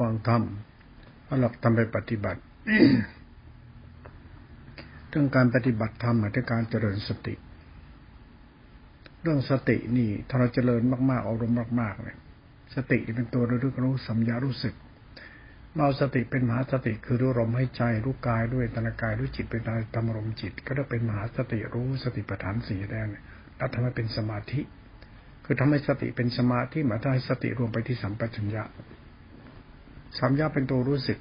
ฟังธรรมเอาหลักทำไปปฏิบัติเรื่องการปฏิบัติธรรมหมายถึงการเจริญสติ เรื่องสตินี่ถ้าเราเจริญมากๆอารมณ์มากๆเลยสติเป็นตัวรู้รู้สัมยารู้สึกเราสติเป็นมหาสติคือรู้ลมให้ใจรู้กายด้วยตนากายรู้จิตเป็นธรรมรมจิต ก็ได้เป็นมหาสติรู้สติปัฏฐานสี่ได้แล้วทำให้เป็นสมาธิ คือทำให้สติเป็นสมาธิหมายถึงให้สติรวมไปที่สัมปชัญญะ สัมยาเป็นตัวรู้สึก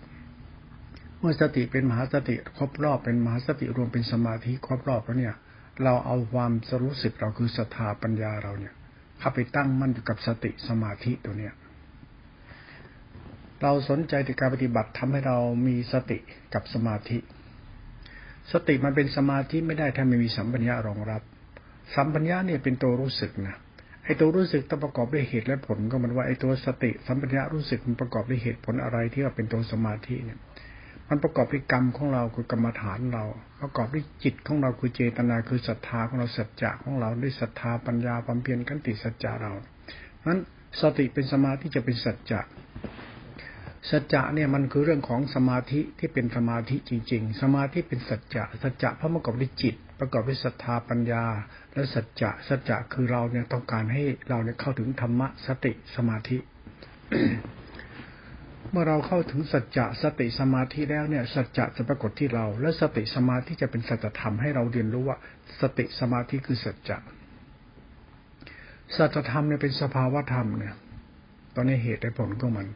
เมื่อสติเป็นมหาสติครบรอบเป็นมหาสติรวมเป็นสมาธิครบรอบแล้วเนี่ย เราเอาความสรู้สึกเราคือศรัทธาปัญญาเราเนี่ยเข้าไปตั้งมั่นอยู่กับสติสมาธิตัวเนี้ยเราสนใจในการปฏิบัติทำให้เรามีสติกับสมาธิ สติมันเป็นสมาธิไม่ได้ถ้าไม่มีสัมปัญญารองรับ สัมปัญญาเนี่ยเป็นตัวรู้สึกนะ ไอ้ตัวรู้สึกต้องประกอบด้วยเหตุและผลก็มันว่าไอ้ตัวสติสัมปัญญารู้สึกมันประกอบด้วยเหตุผลอะไรที่ว่าเป็นตัวสมาธิเนี่ย มันประกอบด้วยกรรมของเราคือกรรมฐานเรา ประกอบด้วยจิตของเราคือเจตนาคือศรัทธาของเราสัจจะของเราด้วยศรัทธาปัญญาความเพียรกันติสัจจะเรานั้นสติเป็นสมาธิจะเป็นสัจจะ สัจจะเนี่ยมันคือเรื่องของสมาธิที่เป็นสมาธิจริง ๆ สมาธิเป็นสัจจะสัจจะเพราะประกอบด้วยจิต ประกอบด้วยศรัทธาปัญญา และสัจจะสัจจะคือเราเนี่ยต้องการให้เราเนี่ยเข้าถึงธรรมะสติสมาธิ เมื่อเราเข้าถึงสัจจะสติสมาธิแล้วเนี่ย สัจจะจะปรากฏที่เรา และสติสมาธิจะเป็นสัจธรรมให้เราเรียนรู้ว่า สติสมาธิคือสัจจะสัจธรรมเนี่ยเป็นสภาวะธรรมเนี่ย ตอนนี้เหตุและผลของมัน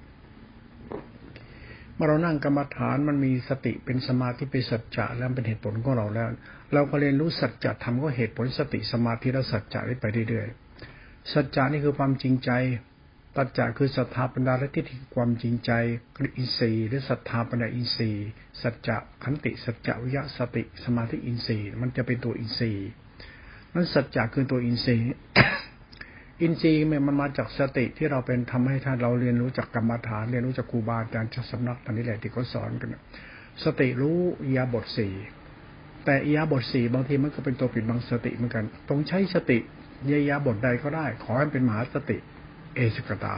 เมื่อเรานั่งกรรมฐานมันมีสติเป็นสมาธิเป็นสัจจะแล้วเป็นเหตุผลของเราแล้ว เราก็เรียนรู้สัจจะทำก็เหตุผลสติสมาธิและสัจจะได้ไปเรื่อยๆสัจจะนี่คือความจริงใจปัจจะคือศรัทธาปัญญาและทิฏฐิความจริงใจอินทรีย์หรือศรัทธาปัญญาอินทรีย์สัจจะขันติสัจจะวิยะสติ สมาธิอินทรีย์ มันจะเป็นตัวอินทรีย์นั้นสัจจะคือตัวอินทรีย์ อินทรีย์มันมาจากสติที่เราเป็นทำให้ท่านเราเรียนรู้จากกรรมฐานเรียนรู้จากครูบาอาจารย์จากสำนักตอนนี้แหละที่เขาสอนกันสติรู้ยาบทสี่แต่ยาบทสี่บางทีมันก็เป็นตัวปิดบังสติเหมือนกันต้องใช้สติยยาบทใดก็ได้ ขอให้เป็นมหาสติ เอสกตา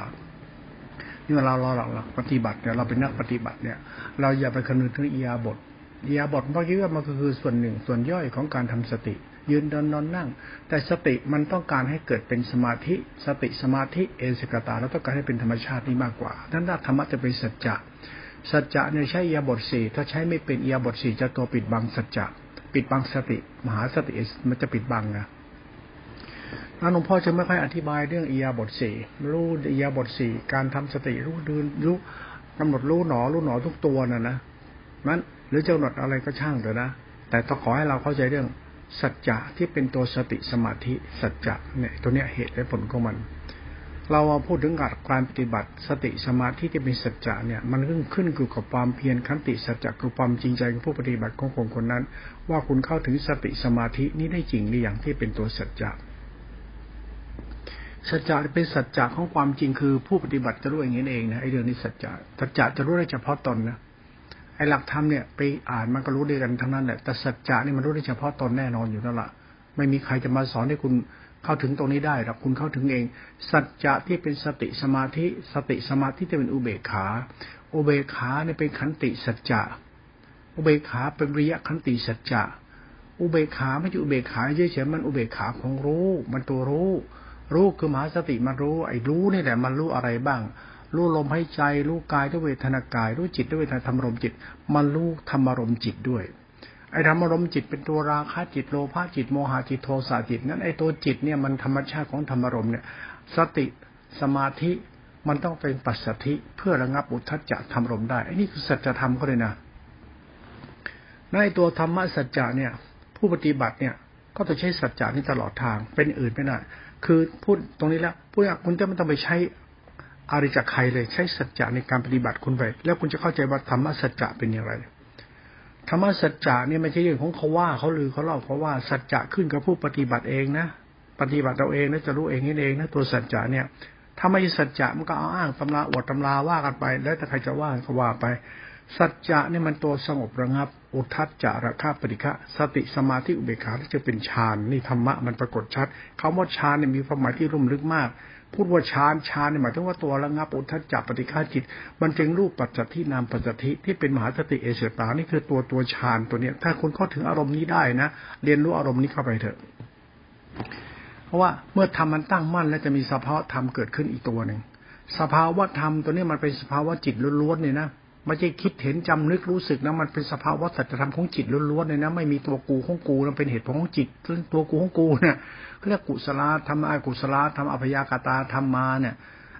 นี่เราเราเราปฏิบัติเนี่ยเราเป็นนักปฏิบัติเนี่ย เราอย่าไปคำนึงถึงอียาบทียาบทเมื่อกี้ว่ามันก็คือส่วนหนึ่งส่วนย่อยของการทำสติ ยืนเดินนอนนั่ง แต่สติมันต้องการให้เกิดเป็นสมาธิ สติสมาธิเอสกตาแล้วต้องการให้เป็นธรรมชาตินี้มากกว่านั้นธรรมะจะเป็นสัจจะสัจจะเนี่ยใช้ยาบทสี่ถ้าใช้ไม่เป็นยาบทสี่จะตัวปิดบังสัจจะปิดบังสติ มหาสติมันจะปิดบังนะหลวงพ่อจะไม่ค่อยอธิบายเรื่องอียาบทสี่รู้อียาบทสี่การทำสติรู้ดืนรู้กำหนดรู้หนอรู้หนอทุกตัวน่ะนะนั้นหรือจะกำหนดอะไรก็ช่างเถอะนะแต่ต้องขอให้เราเข้าใจเรื่อง สัจจะที่เป็นตัวสติสมาธิสัจจะเนี่ยตัวเนี้ยเหตุและผลของมัน เราพูดถึงการปฏิบัติสติสมาธิที่เป็นสัจจะเนี่ย มันขึ้นขึ้นอยู่กับความเพียรขันติสัจจะคือความจริงใจของผู้ปฏิบัติของคนคนนั้น ว่าคุณเข้าถึงสติสมาธินี้ได้จริงหรืออย่างที่เป็นตัวสัจจะสัจจะเป็นสัจจะของความจริงคือผู้ปฏิบัติจะรู้อย่างนี้เองนะไอเรื่องนี้สัจจะสัจจะจะรู้ได้เฉพาะตนนะ ไอ้หลักธรรมเนี่ยไปอ่านมันก็รู้ด้วยกันทั้งนั้นแหละแต่สัจจะนี่มันรู้ได้เฉพาะตนแน่นอนอยู่แล้วล่ะ ไม่มีใครจะมาสอนให้คุณเข้าถึงตรงนี้ได้หรอกคุณเข้าถึงเอง สัจจะที่เป็นสติสมาธิสติสมาธิที่เป็นอุเบกขาอุเบกขาเนี่ยเป็นขันติสัจจะอุเบกขาเป็นริยะขันติสัจจะอุเบกขาไม่ใช่อุเบกขาเฉยๆมันอุเบกขาของรู้ มันตัวรู้ รู้คือมหาสติมันรู้ ไอ้รู้นี่แหละมันรู้อะไรบ้าง รู้ลมหายใจ รู้กายด้วยเวทนากาย รู้จิตด้วยเวทนาธรรมรมจิต มันรู้ธรรมรมจิตด้วย ไอ้ธรรมรมจิตเป็นตัวราคะจิตโลภะจิตโมหะจิตโทสะจิต นั้นไอ้ตัวจิตเนี่ยมันธรรมชาติของธรรมรมเนี่ย สติสมาธิมันต้องเป็นปัสสธิเพื่อระงับอุทธัจจะธรรมรมได้ไอ้นี่คือสัจธรรมเขาเลยนะในตัวธรรมะสัจจะเนี่ย ผู้ปฏิบัติเนี่ยก็จะใช้สัจจะนี้ตลอดทางเป็นอื่นไม่ได้คือพูดตรงนี้แล้วพูดคุณจะไม่ต้องไปใช้ อาริจากใครเลยใช้สัจจะในการปฏิบัติคุณไปแล้วคุณจะเข้าใจว่าธรรมสัจจะเป็นอย่างไรธรรมสัจจะเนี่ยไม่ใช่เรื่องของเขาว่าเขาลือเขาเล่าเขาะว่าสัจจะขึ้นกับผู้ปฏิบัติเองนะปฏิบัติเราเองนะจะรู้เองนี่เองนะตัวสัจจะเนี่ยถ้าไม่สัจจะมันก็เอาอ้างตำราอวดตำราว่ากันไป แล้วแต่ใครจะว่าก็ว่าไป สัจจะเนี่ยมันตัวสงบระงับ อุทัศจาระคาปฏิฆะสติสมาธิอุเบกขาที่จะเป็นฌานนี่ธรรมะมันปรากฏชัดคาว่าฌานเนี่ยมีความหมายที่รุ่มลึกมาก พูดว่าฌานฌานเนี่ยหมายถึงว่าตัวระงับอุทธัจจปฏิฆาจิต มันจึงรูปปัจจที่นามปัจจทิที่เป็นมหาสติเอเสตานี่คือตัวตัวฌานตัวเนี้ย ถ้าคุณเข้าถึงอารมณ์นี้ได้นะเรียนรู้อารมณ์นี้เข้าไปเถอะ เพราะว่าเมื่อทำมันตั้งมั่น แล้วจะมีสภาวะธรรมเกิดขึ้นอีกตัวหนึ่งสภาวะธรรมตัวนี้มันเป็นสภาวะจิตล้วนๆเนี่ยนะไม่ใช่คิดเห็นจำนึกรู้สึกนะมันเป็นสภาวะสัจธรรมของจิตล้วนๆเลยนะไม่มีตัวกูของกูมันเป็นเหตุผลของจิตตัวกูของกูเนี่ย เรียกกุศลธรรมอกุศลธรรมอภยากตาธรรมมาเนี่ย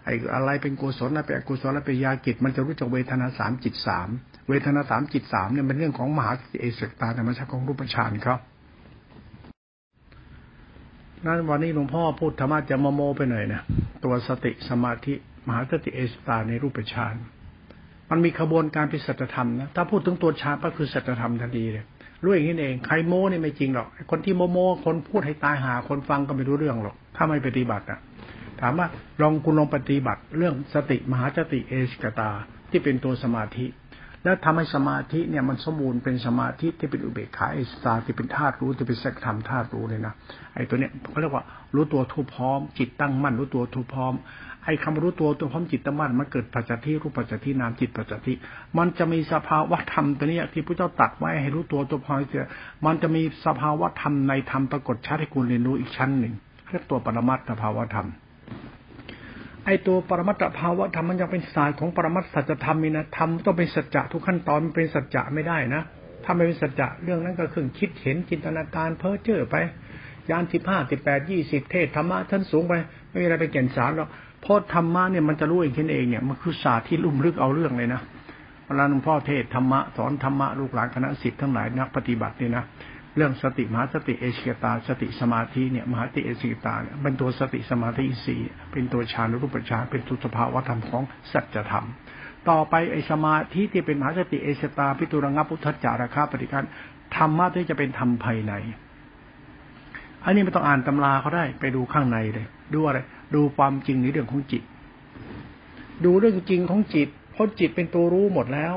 ไอ้อะไรเป็นกุศลอะไรเป็นอกุศลอะไรเป็นยากิจ มันจะรู้จักเวทนาสามจิตสามเวทนาสามจิตสามเนี่ยเป็นเรื่องของมหาเอเสกตาธรรมชาติของรูปฌานครับนั้นวันนี้หลวงพ่อพูดธรรมะจะโมโมไปหน่อยนะตัวสติสมาธิมหาสติเอสตาในรูปฌานมันมีขบวนการเป็นสัจธรรมนะถ้าพูดถึงตัวฌานก็คือสัจธรรมทันทีเลย รู้อย่างนี้เอง ใครโม้นี่ไม่จริงหรอก คนที่โมโมคนพูดให้ตายหา คนฟังก็ไม่รู้เรื่องหรอก ถ้าไม่ปฏิบัติอะ ถามว่าลองคุณลองปฏิบัติ เรื่องสติมหาสติเอสกตาที่เป็นตัวสมาธิ แล้วทำให้สมาธิเนี่ยมันสมบูรณ์เป็นสมาธิที่เป็นอุเบกขาเอสตาที่เป็นธาตุรู้ที่เป็นสัจธรรมธาตุรู้เลยนะไอ้ตัวเนี้ยเขาเรียกว่า รู้ตัวทุพพร้อม จิตตั้งมั่นรู้ตัวทุพพร้อม ไอ้คำรู้ตัวตัวพร้อมจิตตั้งมั่นมันเกิดปัจจัยที่รูปปัจจัยที่นามจิตปัจจัยที่มันจะมีสภาวะธรรมตัวนี้ที่พระเจ้าตัดไว้ให้รู้ตัวตัวพร้อมเสียมันจะมีสภาวะธรรมในธรรมปรากฏชัดให้คุณเรียนรู้อีกชั้นหนึ่งเรียกตัวปรมัตถภาวะธรรมไอ้ตัวปรมัตถภาวะธรรมมันยังเป็นศาสตร์ของปรมัตถสัจธรรมนี่นะธรรมต้องเป็นสัจจะทุกขั้นตอนมันเป็นสัจจะไม่ได้นะถ้าไม่เป็นสัจจะเรื่องนั้นก็คือคิดเห็นจินตนาการเพ้อเจ้อไปยานสิบห้าสิบแปดยี่สิบเทศธรรมะท่านสูงไป ไม่มีอะไรไปเก่นสารหรอก เพราะธรรมะเนี่ยมันจะรู้เองขึ้นเองเนี่ยมันคือศาสตร์ที่ลุ่มลึกเอาเรื่องเลยนะเวลาหลวงพ่อเทศธรรมะสอนธรรมะลูกหลานคณะสิทธิ์ทั้งหลายนักปฏิบัติเนี่ยนะเรื่องสติมหาสติเอชิกตา สติสมาธิเนี่ยมหาสติเอชิกตาเนี่ยเป็นตัวสติสมาธิสี่เป็นตัวฌานรูปฌานเป็นสุสภาวธรรมของสัจธรรม ต่อไปไอสมาธิที่เป็นมหาสติเอชิกตาพิตุรังับพุทธจาราคาปฏิการธรรมะที่จะเป็นธรรมภายใน อันนี้ไม่ต้องอ่านตำราเขาได้ไปดูข้างในเลยดูอะไร ดูความจริงในเรื่องของจิต ดูเรื่องจริงของจิตเพราะจิตเป็นตัวรู้หมดแล้ว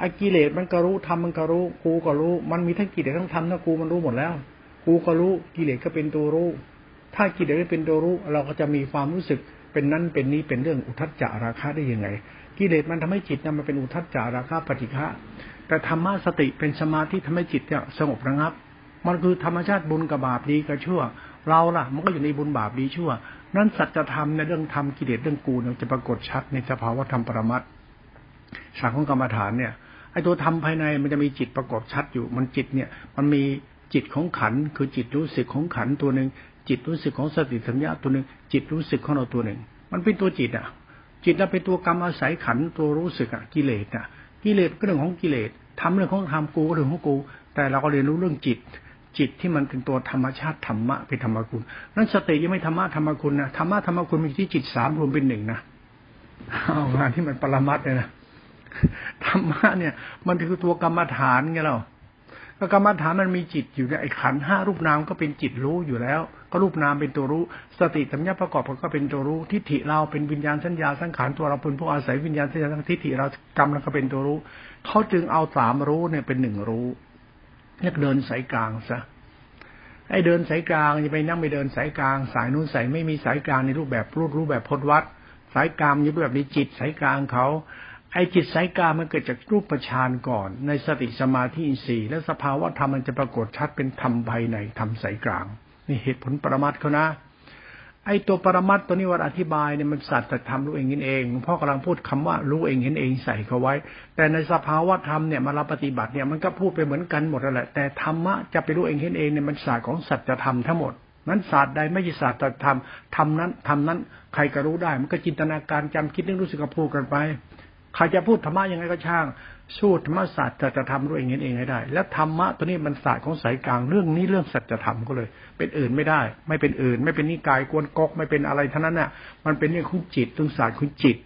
อากิเลสมันก็รู้ทำมันก็รู้กูก็รู้ มันมีทั้งกิเลสทั้งธรรมทั้งกูมันรู้หมดแล้วกูก็รู้กิเลสก็เป็นตัวรู้ ถ้ากิเลสเป็นตัวรู้ เราก็จะมีความรู้สึกเป็นนั้นเป็นนี้เป็นเรื่องอุทัจจาราคะได้ยังไง กิเลสมันทำให้จิตนั้นมันเป็นอุทัจจาราคะปฏิฆะแต่ธรรมะสติเป็นสมาธิทำให้จิตเนี่ยสงบระงับ มันคือธรรมชาติบุญกับบาปดีกับชั่ว เราล่ะ มันก็อยู่ในบุญบาปดีชั่ว นั้นสัจธรรมในเรื่องธรรมกิเลสเรื่องกูเนี่ยจะปรากฏชัดในสภาวะธรรมปรมัตสางของกรรมฐานเนี่ยไอ้ตัวธรรมภายในมันจะมีจิตปรากฏชัดอยู่ มันจิตเนี่ย มันมีจิตของขันคือจิตรู้สึกของขันตัวหนึ่งจิตรู้สึกของสติสัญญาตัวหนึ่งจิตรู้สึกของเราตัวหนึ่งมันเป็นตัวจิตอะ จิตเราเป็นตัวกรรมอาศัยขันตัวรู้สึกอะกิเลสอะกิเลสก็เรื่องของกิเลสทำเรื่องของธรรมกูก็เรื่องของกู แต่เราก็เรียนรู้เรื่องจิต จิตที่มันเป็นตัวธรรมชาติธรรมะเป็นธรรมคุณนั้นสติยังไม่ธรรมะธรรมคุณนะธรรมะธรรมคุณมีที่จิตสามรวมเป็นหนึ่งนะเอางานที่มันปรมัตเลยนะธรรมะเนี่ย มันคือตัวกรรมฐานไงเราก็กรรมฐานมันมีจิตอยู่ในไอ้ขันห้ารูปนามก็เป็นจิตรู้อยู่แล้ว ก็รูปนามเป็นตัวรู้ สติสัมยาประกอบก็เป็นตัวรู้ทิฏฐิเราเป็นวิญญาณสัญญาสังขารตัวเราเป็นผู้อาศัยวิญญาณสัญญาทิฏฐิเรากรรมเราก็เป็นตัวรู้เขาจึงเอาสามรู้เนี่ยเป็นหนึ่งรู้ เรียกเดินสายกลางซะไอ้เดินสายกลางจะไปนั่งไปเดินสายกลาง สายนู้นสายไม่มีสายกลางในรูปแบบรูปรูปแบบพจนวัดสายกลางอยู่แบบในจิตสายกลางเขาไอ้จิตสายกลางมันเกิดจากรูปประชานก่อน ในสติสมาธิอินทรีย์และสภาวะธรรมมันจะปรากฏชัดเป็นธรรมภายในธรรมสายกลางนี่เหตุผลประมัตเขานะ ไอ้ตัวปรมัตตัวนี้วัดอธิบายเนี่ยมันสัตว์แต่ทำรู้เองเองหลวงพ่อกำลังพูดคำว่ารู้เองเห็นเองใส่เขาไว้ แต่ในสภาวะธรรมเนี่ยมารับปฏิบัติเนี่ยมันก็พูดไปเหมือนกันหมดแหละแต่ธรรมะจะไปรู้เองเห็นเองเนี่ยมันศาสตร์ของสัจธรรมทั้งหมดนั้นศาสตร์ใดไม่ใช่ศาสตร์ธรรมธรรมนั้นธรรมนั้นใครก็รู้ได้ มันก็จินตนาการจำคิดนึกรู้สึกกับพูดกันไป ใครจะพูดธรรมะยังไงก็ช่าง สู้ธรรมศาสตร์จะทำรู้เองเห็นเองให้ได้ แล้วธรรมะตัวนี้มันศาสตร์ของสายกลางเรื่องนี้เรื่องสัจธรรมก็เลย เป็นอื่นไม่ได้ ไม่เป็นอื่น ไม่เป็นนิกายกวนกอกไม่เป็นอะไรทั้งนั้นน่ะ มันเป็นเรื่องของจิตเรื่องศาสตร์ของจิต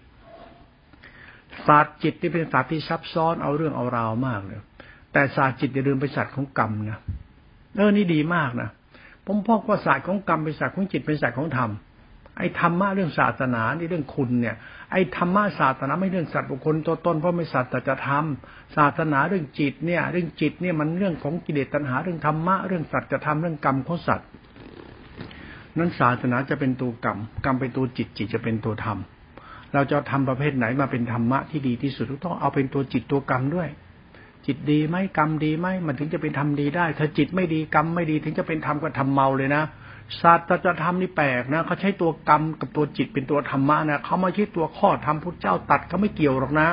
ศาสตร์จิตที่เป็นศาสตร์ที่ซับซ้อนเอาเรื่องเอาราวมากเลยแต่ศาสตร์จิตจะลืมไปศาสตร์ของกรรมนะเออนี่ดีมากนะผมพอกว่าศาสตร์ของกรรมเป็นศาสตร์ของจิตเป็นศาสตร์ของธรรมไอ้ธรรมะเรื่องศาสนาในเรื่องคุณเนี่ย ไอ้ธรรมะศาสนาไม่เรื่องสัตว์บุคคลตัวตนเพราะไม่สัตว์แต่จะทำศาสนาเรื่องจิตเนี่ย เรื่องจิตเนี่ยมันเรื่องของกิเลสตัณหาเรื่องธรรมะเรื่องสัตว์จะทำเรื่องกรรมของสัตว์ นั้นศาสนาจะเป็นตัวกรรมกรรมเป็นตัวจิตจิตจะเป็นตัวธรรมเราจะทำประเภทไหนมาเป็นธรรมะที่ดีที่สุดต้องเอาเป็นตัวจิตตัวกรรมด้วย จิตดีไหมกรรมดีไหมมันถึงจะเป็นธรรมดีได้ ถ้าจิตไม่ดีกรรมไม่ดีถึงจะเป็นธรรมก็ทำเมาเลยนะ ศาสตร์จะทำนี่แปลกนะเขาใช้ตัวกรรมกับตัวจิตเป็นตัวธรรมะนะเขาไม่ใช่ตัวข้อธรรมพุทธเจ้าตัดเขาไม่เกี่ยวหรอกนะ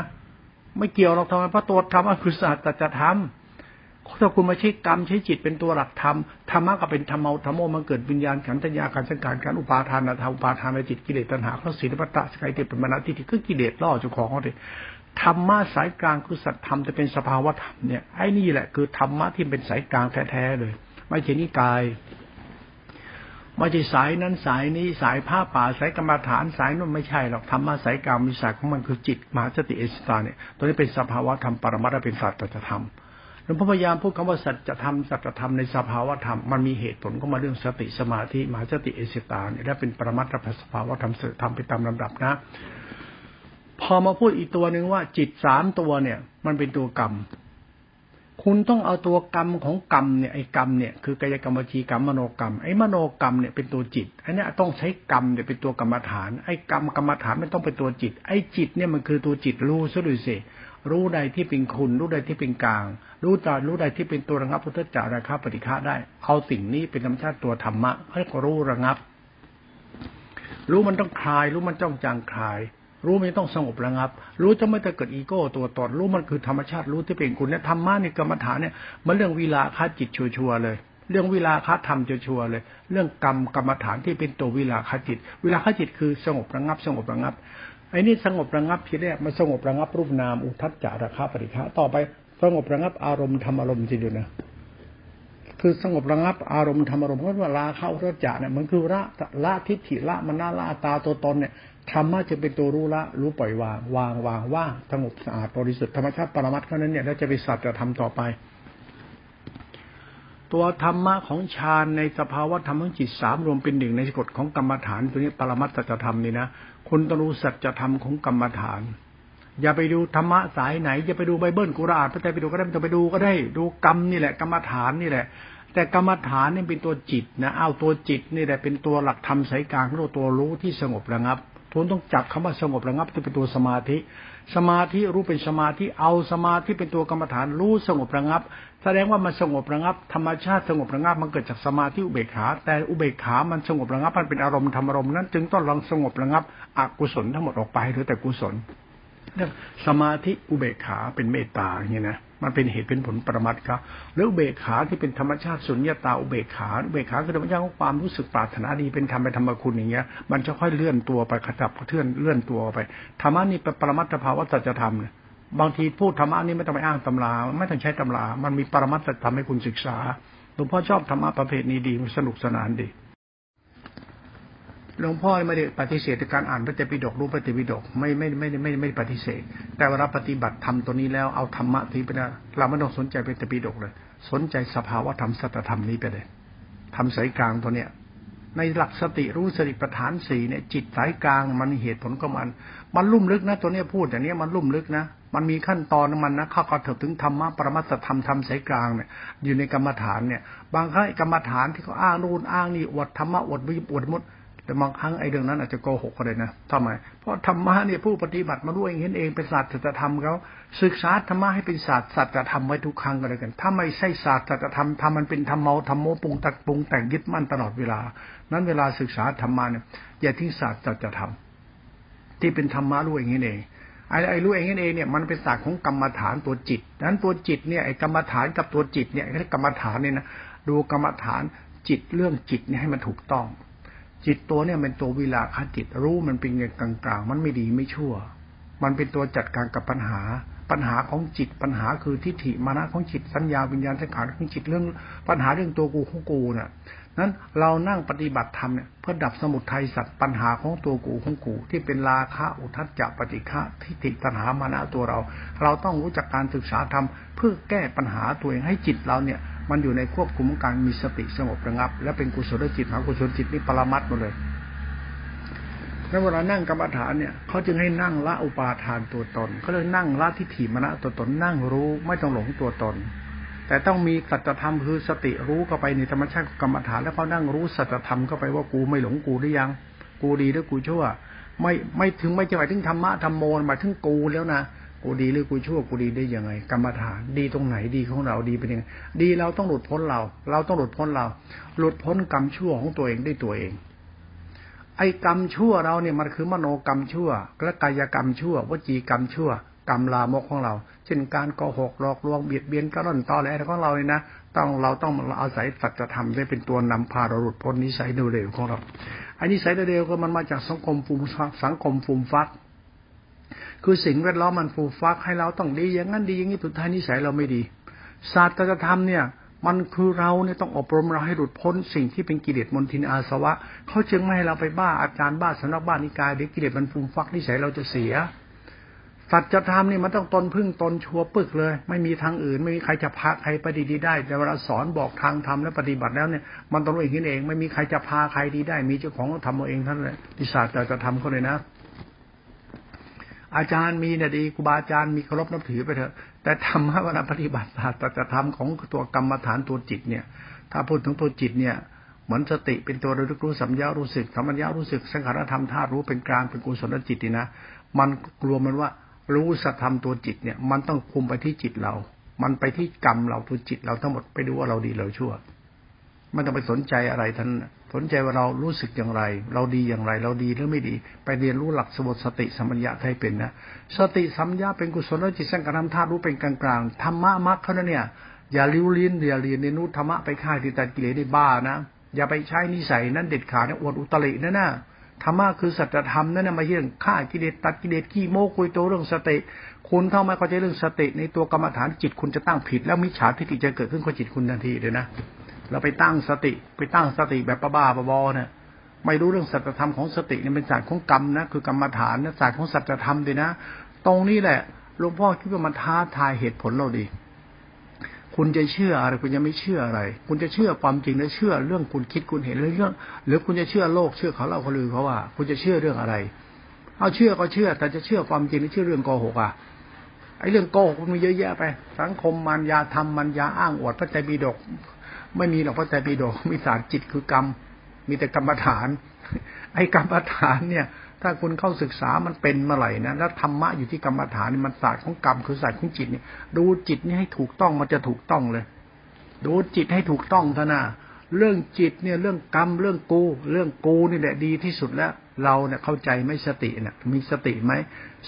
ไม่เกี่ยวหรอกทำไมเพราะตัวธรรมคือศาสตร์จะทำถ้าคุณมาใช้กรรมใช้จิตเป็นตัวหลักธรรมธรรมะก็เป็นธรรมเอาธรรมโอมันเกิดวิญญาณขันธัญญาการสังการการอุปาทานธรรมอุปาทานในจิตกิเลสตัณหาเขาศีลปัตตะสกายเตเป็นมรณะทิฏฐิคือกิเลสล่อเจ้าของเขาเลยธรรมะสายกลางคือสัตธรรมจะเป็นสภาวะธรรมเนี่ยไอ้นี่แหละคือธรรมะที่เป็นสายกลางแท้ๆเลย ไม่ใช่นิกาย ไม่ใช่สายนั้นสายนี้สายผ้าป่าสายกรรมฐานสายนู้นไม่ใช่หรอกธรรมะสายกลางมีสายของมันคือจิตมหาสติเอสตาเนี่ยตัวนี้เป็นสภาวะธรรมปรมัตถเป็นสัจธรรมหลวงพ่อพยายามพูดคำว่าสัจธรรมสัจธรรมในสภาวะธรรมมันมีเหตุผลก็มาเรื่องสติสมาธิมหาสติเอสตาเนี่ยและเป็นปรมัตถสภาวะธรรมธรรมไปตามลำดับนะ พอมาพูดอีกตัวหนึ่งว่าจิตสามตัวเนี่ย มันเป็นตัวกรรม คุณต้องเอาตัวกรรมของกรรมเนี่ยไอ้กรรมเนี่ยคือกายกรรมวจีกรรมมโนกรรมไอ้มโนกรรมเนี่ยเป็นตัวจิตอ้นี่ต้องใช้กรรมเนี่ยเป็นตัวกรรมฐานไอ้กรรมกรรมฐานไม่ต้องเป็นตัวจิต ไอ้จิตเนี่ยมันคือตัวจิตรู้ซะด้วยสิรู้ใดที่เป็นคุณ รู้ใดที่เป็นกลาง รู้ตารู้ใดที่เป็นตัวระงับพุทธจาราคาปฏิฆาได้ เอาสิ่งนี้เป็นธรรมชาติตัวธรรมะให้รู้ระงับ รู้มันต้องคลาย รู้มันจ้องจางคลาย รู้ไม่ต้องสงบระงับ รู้จะไม่จะเกิดอีโก้ตัวตนรู้มันคือธรรมชาติรู้ที่เป็นคุณเนี่ยธรรมะในกรรมฐานเนี่ยมันเรื่องวิลาคาจิตชัวร์เลย เรื่องวิลาคาธรรมชัวร์เลย เรื่องกรรมกรรมฐานที่เป็นตัววิลาคาจิต วิลาคาจิตคือสงบระงับ สงบระงับไอ้นี่สงบระงับทีแรกมันสงบระงับรูปนามอุทัศจาระคาปริฆะต่อไป สงบระงับอารมณ์ธรรมอารมณ์จริงๆนะคือสงบระงับอารมณ์ธรรมอารมณ์เพราะว่าลาเข้ารัจจะเนี่ยมันคือละละทิฏฐิละมันน่าละตาตัวตนเนี่ย ธรรมะจะเป็นตัวรู้ละ รู้ปล่อยวาง วางวางว่างสงบสะอาดบริสุทธิ์ธรรมชาติปรมัตถ์เท่านั้นเนี่ยแล้วจะไปสัตว์จะทำต่อไป ตัวธรรมะของฌานในสภาวะธรรมของจิตสามรวมเป็นหนึ่งในกฎของกรรมฐาน ตัวนี้ปรมัตถจะทำนี่นะคุณต้องรู้สัจธรรมของกรรมฐาน อย่าไปดูธรรมะสายไหน อย่าไปดูไบเบิลกุรอานพระไตรปิฎกก็ได้ไม่ต้องไปดูก็ได้ ดูกรรมนี่แหละ กรรมฐานนี่แหละแต่กรรมฐานนี่เป็นตัวจิตนะเอาตัวจิตนี่แหละเป็นตัวหลักธรรมสายกลางตัวตัวรู้ที่สงบระงับ ทุนต้องจับคำว่าสงบระงับที่เป็นตัวสมาธิ สมาธิรู้เป็นสมาธิเอาสมาธิเป็นตัวกรรมฐานรู้สงบระงับ แสดงว่ามันสงบระงับ ธรรมชาติสงบระงับมันเกิดจากสมาธิอุเบกขา แต่อุเบกขามันสงบระงับมันเป็นอารมณ์ธรรมอารมณ์นั้น จึงต้องลองสงบระงับอกุศลทั้งหมดออกไปหรือแต่กุศล เรื่องสมาธิอุเบกขาเป็นเมตตาอย่างนี้นะมันเป็นเหตุเป็นผลประมัดครับหรืออุเบกขาที่เป็นธรรมชาติสุญญตาอุเบกขาอุเบกขาคือธรรมชาติของความรู้สึกปรารถนาดีเป็นธรรมเป็นธรรมคุณอย่างเงี้ย มันจะค่อยเลื่อนตัวไปขับเทื่อนเลื่อนตัวไปธรรมะนี่เป็นปรมัตถภาวะสัจธรรมเนี่ยบางทีพูดธรรมะนี่ไม่ต้องไปอ้างตำรา ไม่ต้องใช้ตำรา มันมีปรมัตถธรรมให้คุณศึกษาหลวงพ่อชอบธรรมะประเภทนี้ดีมันสนุกสนานดี หลวงพ่อไม่ได้ปฏิเสธการอ่านพระเจปิฎกรู้พระเจปิฎกไม่ไม่ไม่ไม่ไม่ปฏิเสธ แต่เวลาปฏิบัติทำตัวนี้แล้วเอาธรรมะที่ไปนเราไม่ต้องสนใจพระเจปิฎกเลย สนใจสภาวะธรรมสัตธรรมนี้ไปเลยทำสายกลางตัวเนี้ยในหลักสติรู้สติปัฏฐานสี่เนี่ยจิตสายกลางมันเหตุผลก็มัน มันลุ่มลึกนะ ตัวเนี้ยพูดอย่างนี้มันลุ่มลึกนะ มันมีขั้นตอนมันนะเข้ากระถิบถึงธรรมะปรมัตธรรมธรรมสายกลางเนี่ยอยู่ในกรรมฐานเนี่ย บางครั้งกรรมฐานที่เขาอ้างนู่นอ้างนี่อวดธรรมะอวดวิบอวดมุด แต่บางครั้งไอ้เรื่องนั้นอาจจะโกหกก็ได้นะทำไม เพราะธรรมะเนี่ยผู้ปฏิบัติมาด้วยเห็นเองเป็นศาสตร์จะทำเขาศึกษาธรรมะให้เป็นศาสตร์ศาสตร์จะทำไว้ทุกครั้งก็เลยกัน ถ้าไม่ใช่ศาสตร์จะทำทำมันเป็นธรรมเมาธรรมโมปรุงตัดปรุงแต่งยึดมั่นตลอดเวลา นั้นเวลาศึกษาธรรมะเนี่ยอย่าทิ้งศาสตร์จะจะทำที่เป็นธรรมะรู้เองเองไอ้ไอ้รู้เองเองเนี่ยมันเป็นศาสตร์ของกรรมฐานตัวจิตนั้นตัวจิตเนี่ยไอ้กรรมฐานกับตัวจิตเนี่ยไอ้กรรมฐานเนี่ยนะดูกรรมฐานจิตเรื่องจิตเนี่ยให้มันถูกต้อง จิตตัวเนี่ยเป็นตัววิลาคจิตรู้มันเป็นอย่างกลางๆ มันไม่ดีไม่ชั่ว มันเป็นตัวจัดการกับปัญหา ปัญหาของจิตปัญหาคือทิฏฐิมานะของจิตสัญญาวิญญาณสังขารของจิตเรื่อง ปัญหาเรื่องตัวกูของกูเนี่ย นั้นเรานั่งปฏิบัติธรรมเนี่ยเพื่อดับสมุทัยสัตว์ปัญหาของตัวกูของกู ที่เป็นราคะอุทัจจะปฏิฆะทิฏฐิตัณหามานะตัวเรา เราต้องรู้จักการศึกษาธรรมเพื่อแก้ปัญหาตัวเองให้จิตเราเนี่ยมันอยู่ในควบคุมการมีสติสงบระงับ และเป็นกุศลจิตมหากุศลจิตนี่ปรมัตหมดเลยแล้วเวลานั่งกรรมฐานเนี่ยเขาจึงให้นั่งละอุปาทานตัวตนเขาเลยนั่งละทิฏฐิมณะตัวตนนั่งรู้ไม่ต้องหลงตัวตน แต่ต้องมีสัจธรรมคือสติรู้เข้าไปในธรรมชาติกรรมฐานแล้วพอนั่งรู้สัจธรรมเข้าไปว่ากูไม่หลงกูหรือยัง กูดีหรือกูชั่ว ไม่ไม่ถึงไม่จะหมายถึงธรรมะธรรมโมหมายถึงกูแล้วนะกูดีหรือกูชั่วกูดีได้ยังไง กรรมฐานดีตรงไหนดีของเราดีเป็นยังไงดีเราต้องหลุดพ้นเรา เราต้องหลุดพ้นเรา หลุดพ้นกรรมชั่วของตัวเองได้ตัวเอง ไอ้กรรมชั่วเราเนี่ยมันคือมโนกรรมชั่วและกายกรรมชั่ววจีกรรมชั่ว กรรมลามกของเรา เช่นการโกหกหลอกลวงเบียดเบียนกระร่อนตอแหลของเราเนี่ยนะต้องเราต้องอาศัยสัจธรรมได้เป็นตัวนำพาเราหลุดพ้นนิสัยเร็วๆของเราอันนี้สัยเร็วๆก็มันมาจากสังคมฟูมสังคมฟูมฟัก คือสิ่งแวดล้อมมันฟูฟักให้เราต้องดีอย่างนั้นดีอย่างนี้สุดท้ายนิสัยเราไม่ดีศาสตร์ธรรมเนี่ยมันคือเราเนี่ยต้องอบรมเราให้หลุดพ้นสิ่งที่เป็นกิเลสมนทินอาสวะเขาจึงไม่ให้เราไปบ้าอาจารย์บ้าสำนักบ้านนิกายเดี๋ยวกิเลสมันฟูฟักนิสัยเราจะเสีย สัจธรรมนี่มันต้องตนพึ่งตนชัวปึกเลย ไม่มีทางอื่น ไม่มีใครจะพาใครไปดีได้ แต่เวลาสอนบอกทางทำและปฏิบัติแล้วเนี่ย มันต้องรู้เองเอง ไม่มีใครจะพาใครดีได้ มีเจ้าของต้องทำเอาเองท่านเลยนิสัยจะทำเขาเลยนะ อาจารย์มีเนี่ยดีครูบาอาจารย์มีเคารพนับถือไปเถอะ แต่ธรรมะเวลาปฏิบัติศาสตร์จะทำของตัวกรรมฐานตัวจิตเนี่ย ถ้าพูดถึงตัวจิตเนี่ยเหมือนสติเป็นตัวระลึกรู้สัมยารู้สึกสัมปัญญารู้สึกสังขารธรรมธาตุรู้เป็นกลางเป็นกุศลจิตนี่นะมันกลัวมันว่า รู้สัตธรรมตัวจิตเนี่ย มันต้องคุมไปที่จิตเรา มันไปที่กรรมเราตัวจิตเราทั้งหมดไปดูว่าเราดีหรือชั่วไม่ต้องไปสนใจอะไรท่านสนใจว่าเรารู้สึกอย่างไร เราดีอย่างไร เราดีหรือไม่ดี ไปเรียนรู้หลักสมบสติสัมปญญาให้เป็นนะสติสัมยาเป็นกุศลจิตสังกัรธรรมธาตุรู้เป็นกลางกลางธรรมะมรรคเขาเนี่ยอย่าลิ้วลิ้นอย่าเรียนในนู้ธรรมะไปฆ่าที่ตัดกิเลสได้บ้านะอย่าไปใช้นิสัยนั้นเด็ดขาดนะอวดอุตรินะนะ ธรรมะคือสัจธรรมนั่นนะมาเรื่องฆ่ากิเลสตัดกิเลสขี้โมกุยโตเรื่องสติคุณเท่าไม่เข้าใจเรื่องสติในตัวกรรมฐานจิตคุณจะตั้งผิด แล้วมิจฉาทิฏฐิจะเกิดขึ้นกับจิตคุณทันทีเลยนะเราไปตั้งสติไปตั้งสติแบบบ้าบอเนี่ยไม่รู้เรื่องสัจธรรมของสติเนี่ยเป็นศาสตร์ของกรรมนะคือกรรมฐานนะศาสตร์ของสัจธรรมเลยนะ ตรงนี้แหละหลวงพ่อคิดว่ามันท้าทายเหตุผลเราดี คุณจะเชื่ออะไร คุณจะไม่เชื่ออะไร คุณจะเชื่อความจริงหรือเชื่อเรื่องคุณคิดคุณเห็นหรือเรื่อง หรือคุณจะเชื่อโลกเชื่อเขาเล่าเขาลือเขาว่า คุณจะเชื่อเรื่องอะไร เอาเชื่อก็เชื่อ แต่จะเชื่อความจริงหรือเชื่อเรื่องโกหกอะไอ้เรื่องโกหกมันมีเยอะแยะไป สังคมมันยาทำมันยาอ้างอวดพระใจบีดก ไม่มีหรอกพระไตรปิฎกมีศารจิตคือกรรม มีแต่กรรมฐาน ไอ้กรรมฐานเนี่ย ถ้าคุณเข้าศึกษามันเป็นเมื่อไหร่นะแล้วธรรมะอยู่ที่กรรมฐานมันศาสตร์ของกรรมคือศาสตร์ของจิตเนี่ย ดูจิตนี่ให้ถูกต้องมันจะถูกต้องเลย ดูจิตให้ถูกต้องท่านะเรื่องจิตเนี่ยเรื่องกรรมเรื่องกู เรื่องกูนี่แหละดีที่สุดแล้ว เราเนี่ยเข้าใจไม่สติเนี่ยมีสติไหม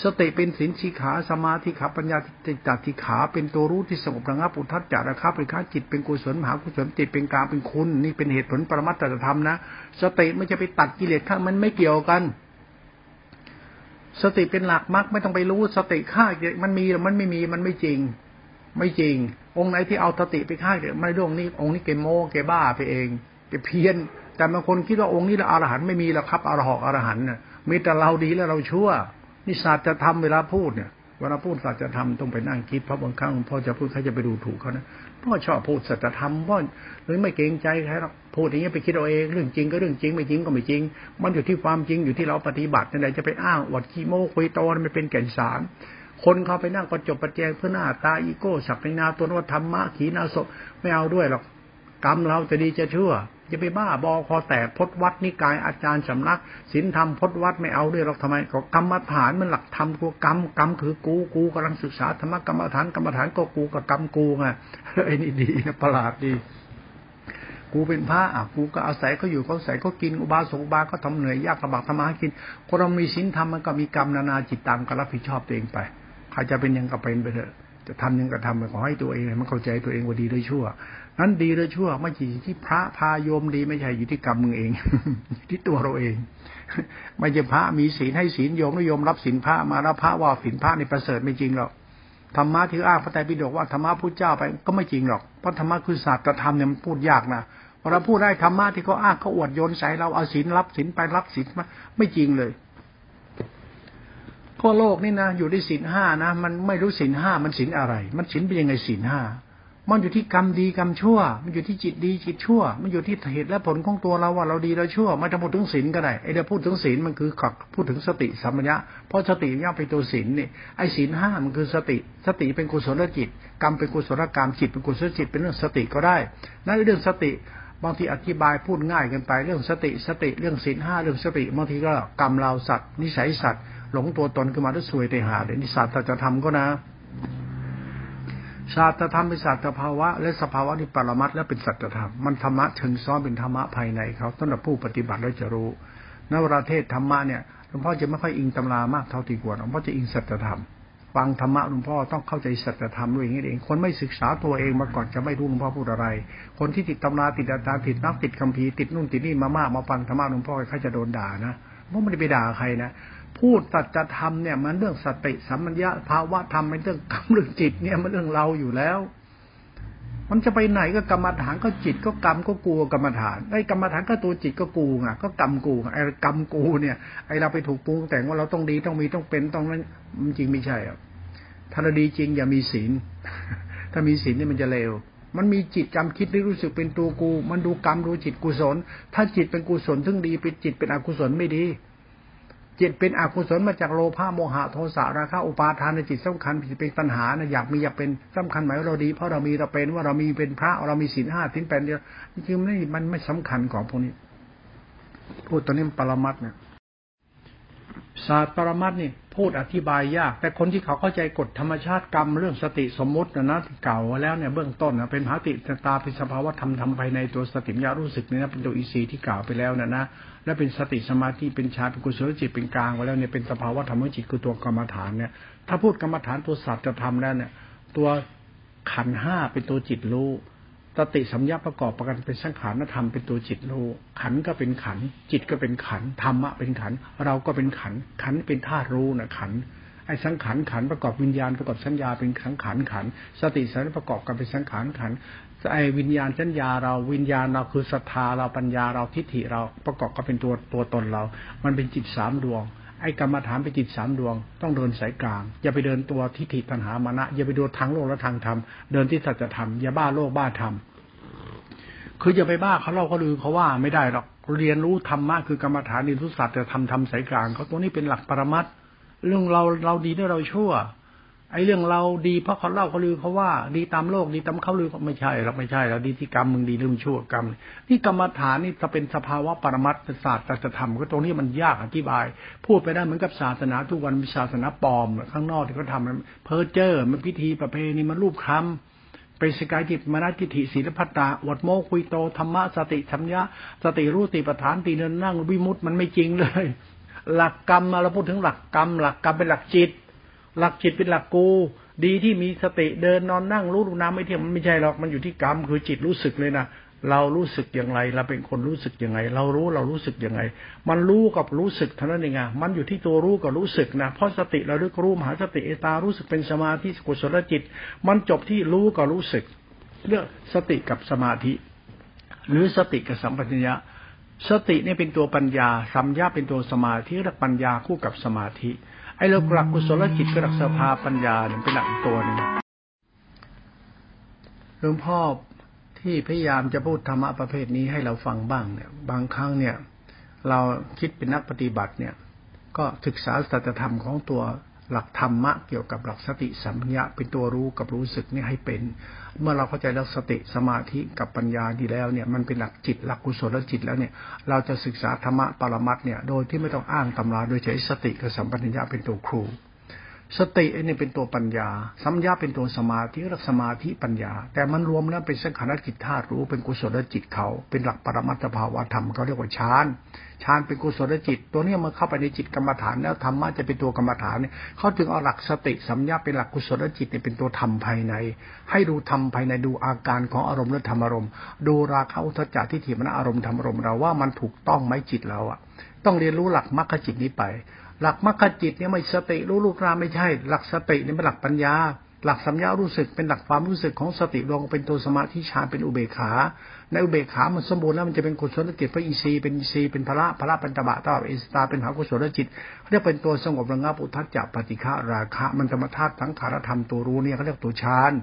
สติเป็นสินชีขาสมาธิขาปัญญาติจัติขา เป็นตัวรู้ที่สงบระงับอุทัศจาระคาเป็นข้าจิตเป็นกุศลมหากุศลจิตเป็นกลางเป็นคุณ นี่เป็นเหตุผลปรมัตถธรรมนะสติไม่จะไปตัดกิเลสข้างมันไม่เกี่ยวกัน สติเป็นหลักมักไม่ต้องไปรู้สติฆ่าเด็กมันมีหรือมันไม่มีมันไม่จริง ไม่จริง องค์ไหนที่เอาสติไปฆ่าเด็กไม่ร่วงนี้ องค์นี้เกโมเกบ้าไปเองเปเพี้ยน แต่บางคนคิดว่าองค์นี้ละอรหันไม่มีแล้วครับอรหอกอรหันเนี่ยมีแต่เราดีแล้วเราชั่วนี่ศาสตร์จะทำเวลาพูดเนี่ย เวลาพูดศาสตร์จะทำต้องไปนั่งคิดเพราะบางครั้งพ่อจะพูดใครจะไปดูถูกเขานะพ่อชอบพูดสัจธรรมพ่อหรือไม่เกรงใจใครหรอกพูดอย่างนี้ไปคิดเอาเองเรื่องจริงก็เรื่องจริงไม่จริงก็ไม่จริง มันอยู่ที่ความจริงอยู่ที่เราปฏิบัตินั่นแหละจะไปอ้างอวดขี้โม้คุยโตไม่เป็นแก่นสารคนเขาไปนั่งประจบประแจงเพื่อหน้าตาอีโก้สักนาตัวว่าธรรมะขีนาศไม่เอาด้วยหรอกกรรมเราจะดีจะชั่ว จะไปบ้าบอคอแตกพดวัดนิกายอาจารย์สำนักศีลธรรมพดวัดไม่เอาด้วยหรอกทำไมก็กรรมฐานมันหลักธรรมกูกรรมกรรมคือกูกูกำลังศึกษาธรรมกรรมฐานกรรมฐานก็กูกับกรรมกูไงไอ้นี่ดีนะประหลาดดีกูเป็นพระอะกูก็อาศัยเขาอยู่เขาใส่เขากินอุบาสกบาก็ทำเหนื่อยยากลำบากทำมาหากินคนเรามีศีลธรรมมันก็มีกรรมนานาจิตตามก็รับผิดชอบตัวเองไปใครจะเป็นยังก็เป็นไปเถอะจะทำยังก็ทำไปขอให้ตัวเองมันเข้าใจตัวเองว่าดีด้วยชั่ว นั้นดีหรือชั่วไม่ใช่ที่พระพาโยมดีไม่ใช่อยู่ที่กรรมมึงเองที่ตัวเราเอง ไม่ใช่พระมีศีลให้ศีลโยมแล้วโยมรับศีลพระมาแล้วพระว่าศีลพระในประเสริฐไม่จริงหรอกธรรมะที่อ้างพระไตรปิฎกว่าธรรมะพุทธเจ้าไปก็ไม่จริงหรอกเพราะธรรมะคือศาสตร์ธรรมเนี่ยมันพูดยากนะพอเราพูดได้ธรรมะที่เขาอ้างเขาอวดโยนใส่เราเอาศีลรับศีลไปรับศีลมาไม่จริงเลยก็โลกนี่นะอยู่ที่ศีลห้านะ มันไม่รู้ศีลห้ามันศีลอะไร มันศีลเป็นยังไงศีลห้า มันอยู่ที่กรรมดีกรรมชั่ว มันอยู่ที่จิตดีจิตชั่ว มันอยู่ที่เหตุและผลของตัวเราว่าเราดีเราชั่วม่ต้องพูดถึงศีลก็ได้ไอ้เดี๋ยวพูดถึงศีลมันคือขัพูดถึงสติสัมปญะเพราะสติย่อเป็นตัวศีลนี่ไอ้ศีลห้ามันคือสติ สติเป็นกุศลจิต กรรมเป็นกุศลกรรมจิตเป็นกุศลจิตเป็นเรื่องสติก็ได้นั่นเรื่องสติบางทีอธิบายพูดง่ายกันไป เรื่องสติสติเรื่องศีลห้าเรื่องสติบางทีก็กรรมเราสัตว์นิสัยสัตว์หลงตัวตนขึ้นมาด้วยสวยเตหาเดี๋ยวนี้สัตว์จะทำก็นะ ศาสตรธรรมเป็นศาสตรภาวะ และสภาวะที่ปรมัตและเป็นสัจธรรมมันธรรมะเชิงซ้อนเป็นธรรมะภายในเขาสำหรับผู้ปฏิบัติแล้วจะรู้นวราเทศธรรมะเนี่ยหลวงพ่อจะไม่ค่อยอิงตำรามากเท่าที่ควรหลวงพ่อจะอิงสัจธรรมฟังธรรมะหลวงพ่อต้องเข้าใจสัจธรรมด้วยอย่างนี้เอง คนไม่ศึกษาตัวเองมาก่อนจะไม่รู้หลวงพ่อพูดอะไร คนที่ติดตำราติดอาจารย์ติดนักติดคัมภีติดนู่นติดนี่มามากมาฟังธรรมะหลวงพ่อเขาจะโดนด่านะเพราะไม่ได้ไปด่าใครนะ พูดสัจธรรมเนี่ยมันเรื่องสติสัมมัญญาภาวะธรรมเป็นเรื่องกรรมเรื่องจิตเนี่ยมันเรื่องเราอยู่แล้ว มันจะไปไหนก็กรรมฐานก็จิตก็กรรมก็กูกรรมฐานไอ้กรรมฐานก็ตัวจิตก็กูไงก็กรรมกูไอ้กรรมกูเนี่ยไอ้เราไปถูกปรุงแต่งว่าเราต้องดีต้องมีต้องเป็นต้องนั้นมันจริงไม่ใช่อะถ้าเราดีจริงอย่ามีศีลถ้ามีศีลนี่มันจะเลวมันมีจิตจำคิดที่รู้สึกเป็นตัวกู มันดูกรรมดูจิตกุศล ถ้าจิตเป็นกุศลถึงดีเป็นจิตเป็นอกุศลไม่ดี จิตเป็นอกุศลมาจากโลภะโมหะโทสะราคะอุปาทานในจิตสำคัญผิดเป็นตัณหานะอยากมีอยากเป็นสำคัญหมายว่าเราดีเพราะเรามีเราเป็นว่าเรามีเป็นพระเรามีศีลห้าทิ้งแปดเดียวจริงๆนี่มันไม่สำคัญของพวกนี้ พูดตอนนี้ปรมัตเนี่ยศาสตร์ปรมัตนี่ย พูดอธิบายยาก แต่คนที่เขาเข้าใจกฎธรรมชาติกรรมเรื่องสติสมมตินะนะเก่าแล้วเนี่ยเบื้องต้นนะเป็นภาติตาเป็นสภาวะธรรมทำภายในตัวสติญญารู้สึกเนี่ยนะเป็นตัวอีซีที่กล่าวไปแล้วนะนะและเป็นสติสมาธิเป็นฌาเป็นกุศลจิตเป็นกลางไปแล้วเนี่ยเป็นสภาวะธรรมจิตคือตัวกรรมฐานเนี่ย ถ้าพูดกรรมฐานตัวสัตว์จะทำแล้วเนี่ย ตัวขันห้าเป็นตัวจิตรู้ สติสัมยาประกอบประกันเป็นสังขารธรรมเป็นตัวจิตรู้ขันก็เป็นขัน จิตก็เป็นขันธรรมะเป็นขัน เราก็เป็นขัน ขันเป็นธาตุรู้นะขันไอ้สังขารขันประกอบวิญญาณประกอบสัญญาเป็นสังขารขัน สติสัมประกอบกันเป็นสังขารขันไอ้วิญญาณสัญญาเราวิญญาณเราคือศรัทธาเราปัญญาเราทิฏฐิเราประกอบก็เป็นตัวตัวตนเรา มันเป็นจิตสามดวงไอ้กรรมฐานเป็นจิตสามดวง ต้องเดินสายกลาง อย่าไปเดินตัวทิฏฐิตัณหามานะ อย่าไปดูทางโลกและทางธรรม เดินที่สัจธรรม อย่าบ้าโลกบ้าธรรม คืออย่าไปบ้าเขาเล่าเขาลือเขาว่าไม่ได้หรอก เรียนรู้ธรรมะคือกรรมฐานนิรุสัตว์จะทำทำสายกลางเขาตัวนี้เป็นหลักปรมัตเรื่องเราเราดีด้วยเราชั่ว ไอ้เรื่องเราดีเพราะเขาเล่าเขาลือเขาว่า ดีตามโลกดีตามเขาลือไม่ใช่เราไม่ใช่เราดีที่กรรมมึงดีเรื่องชั่วกรรมนี่กรรมฐานนี่จะเป็นสภาวะปรมัตศาสตร์จะทำก็ตรงนี้มันยากอธิบาย พูดไปได้เหมือนกับศาสนาทุกวันมีศาสนาปลอม ข้างนอกที่เขาทำเพอเจอร์มันพิธีประเพณีมันรูปคำ เป็นสกายจิตมนัติฐิศีลพัตตาวัดโมคุยโตธรรมะสติธรรมยะ สติรู้ติปฐานตีเนินนั่งวิมุตมันไม่จริงเลย หลักกรรมเราพูดถึงหลักกรรม หลักกรรมเป็นหลักจิต หลักจิตเป็นหลักกู ดีที่มีสติเดินนอนนั่งรู้รูน้ำไม่เที่ยงมันไม่ใช่หรอกมันอยู่ที่กรรมคือจิตรู้สึกเลยนะ เรารู้สึกอย่างไรเราเป็นคนรู้สึกยังไง เรารู้เรารู้สึกยังไง มันรู้กับรู้สึกเท่านั้นเองอะมันอยู่ที่ตัวรู้กับรู้สึกนะเพราะสติเราเรียกรู้มหาสติเอตารู้สึกเป็นสมาธิกุศลจิต มันจบที่รู้กับรู้สึก เรื่องสติกับสมาธิ หรือสติกับสัมปชัญญะสตินี่เป็นตัวปัญญา สัมยาเป็นตัวสมาธิและปัญญาคู่กับสมาธิ ไอ้เราหลักกุศลจิตกับหลักสภาปัญญาเนี่ยเป็นหลักตัวหนึ่งหลวงพ่อ ที่พยายามจะพูดธรรมะประเภทนี้ให้เราฟังบ้างเนี่ย บางครั้งเนี่ย เราคิดเป็นนักปฏิบัติเนี่ย ก็ศึกษาสัจธรรมของตัวหลักธรรมะเกี่ยวกับหลักสติสัมปญญะเป็นตัวรู้กับรู้สึกนี่ให้เป็น เมื่อเราเข้าใจหลักสติสมาธิกับปัญญาดีแล้วเนี่ยมันเป็นหลักจิตหลักกุศลจิตแล้วเนี่ย เราจะศึกษาธรรมะปรมัตเนี่ย โดยที่ไม่ต้องอ้างตำราโดยใช้สติกับสัมปัญญะเป็นตัวครู สติเนี่ยเป็นตัวปัญญา สัมยาเป็นตัวสมาธิรักสมาธิปัญญา แต่มันรวมแล้วเป็นสังขารจิตธาตุรู้เป็นกุศลจิตเขา เป็นหลักปรมัตถภาวะธรรมเขาเรียกว่าฌานฌานเป็นกุศลจิต ตัวนี้มันเข้าไปในจิตกรรมฐานแล้วธรรมะจะเป็นตัวกรรมฐานเนี่ยเขาถึงเอาหลักสติสัมยาเป็นหลักกุศลจิตเนี่ยเป็นตัวธรรมภายใน ให้ดูธรรมภายในดูอาการของอารมณ์และธรรมอารมณ์ดูราคะอุทจักที่ถีมันอารมณ์ธรรมอารมณ์เราว่ามันถูกต้องไหมจิตเราอะต้องเรียนรู้หลักมรรคจิตนี้ไป หลักมรรคจิตเนี่ยไม่สติรู้ลูกรามไม่ใช่ หลักสติเนี่ยเป็นหลักปัญญา หลักสัญญารู้สึกเป็นหลักความรู้สึกของสติรวมเป็นตัวสมาธิฌานเป็นอุเบกขา ในอุเบกขามันสมบูรณ์แล้วมันจะเป็นกุศลจิตพระอินทรีเป็นอินทรีเป็นพระพระเป็นตบะตบเอสตาเป็นหากุศลจิตเรียกเป็นตัวสงบระงับอุทัจจะปฏิฆาราคะ มันธรรมธาตุทั้งขารธรรมตัวรู้เนี่ยเขาเรียกตัวฌาน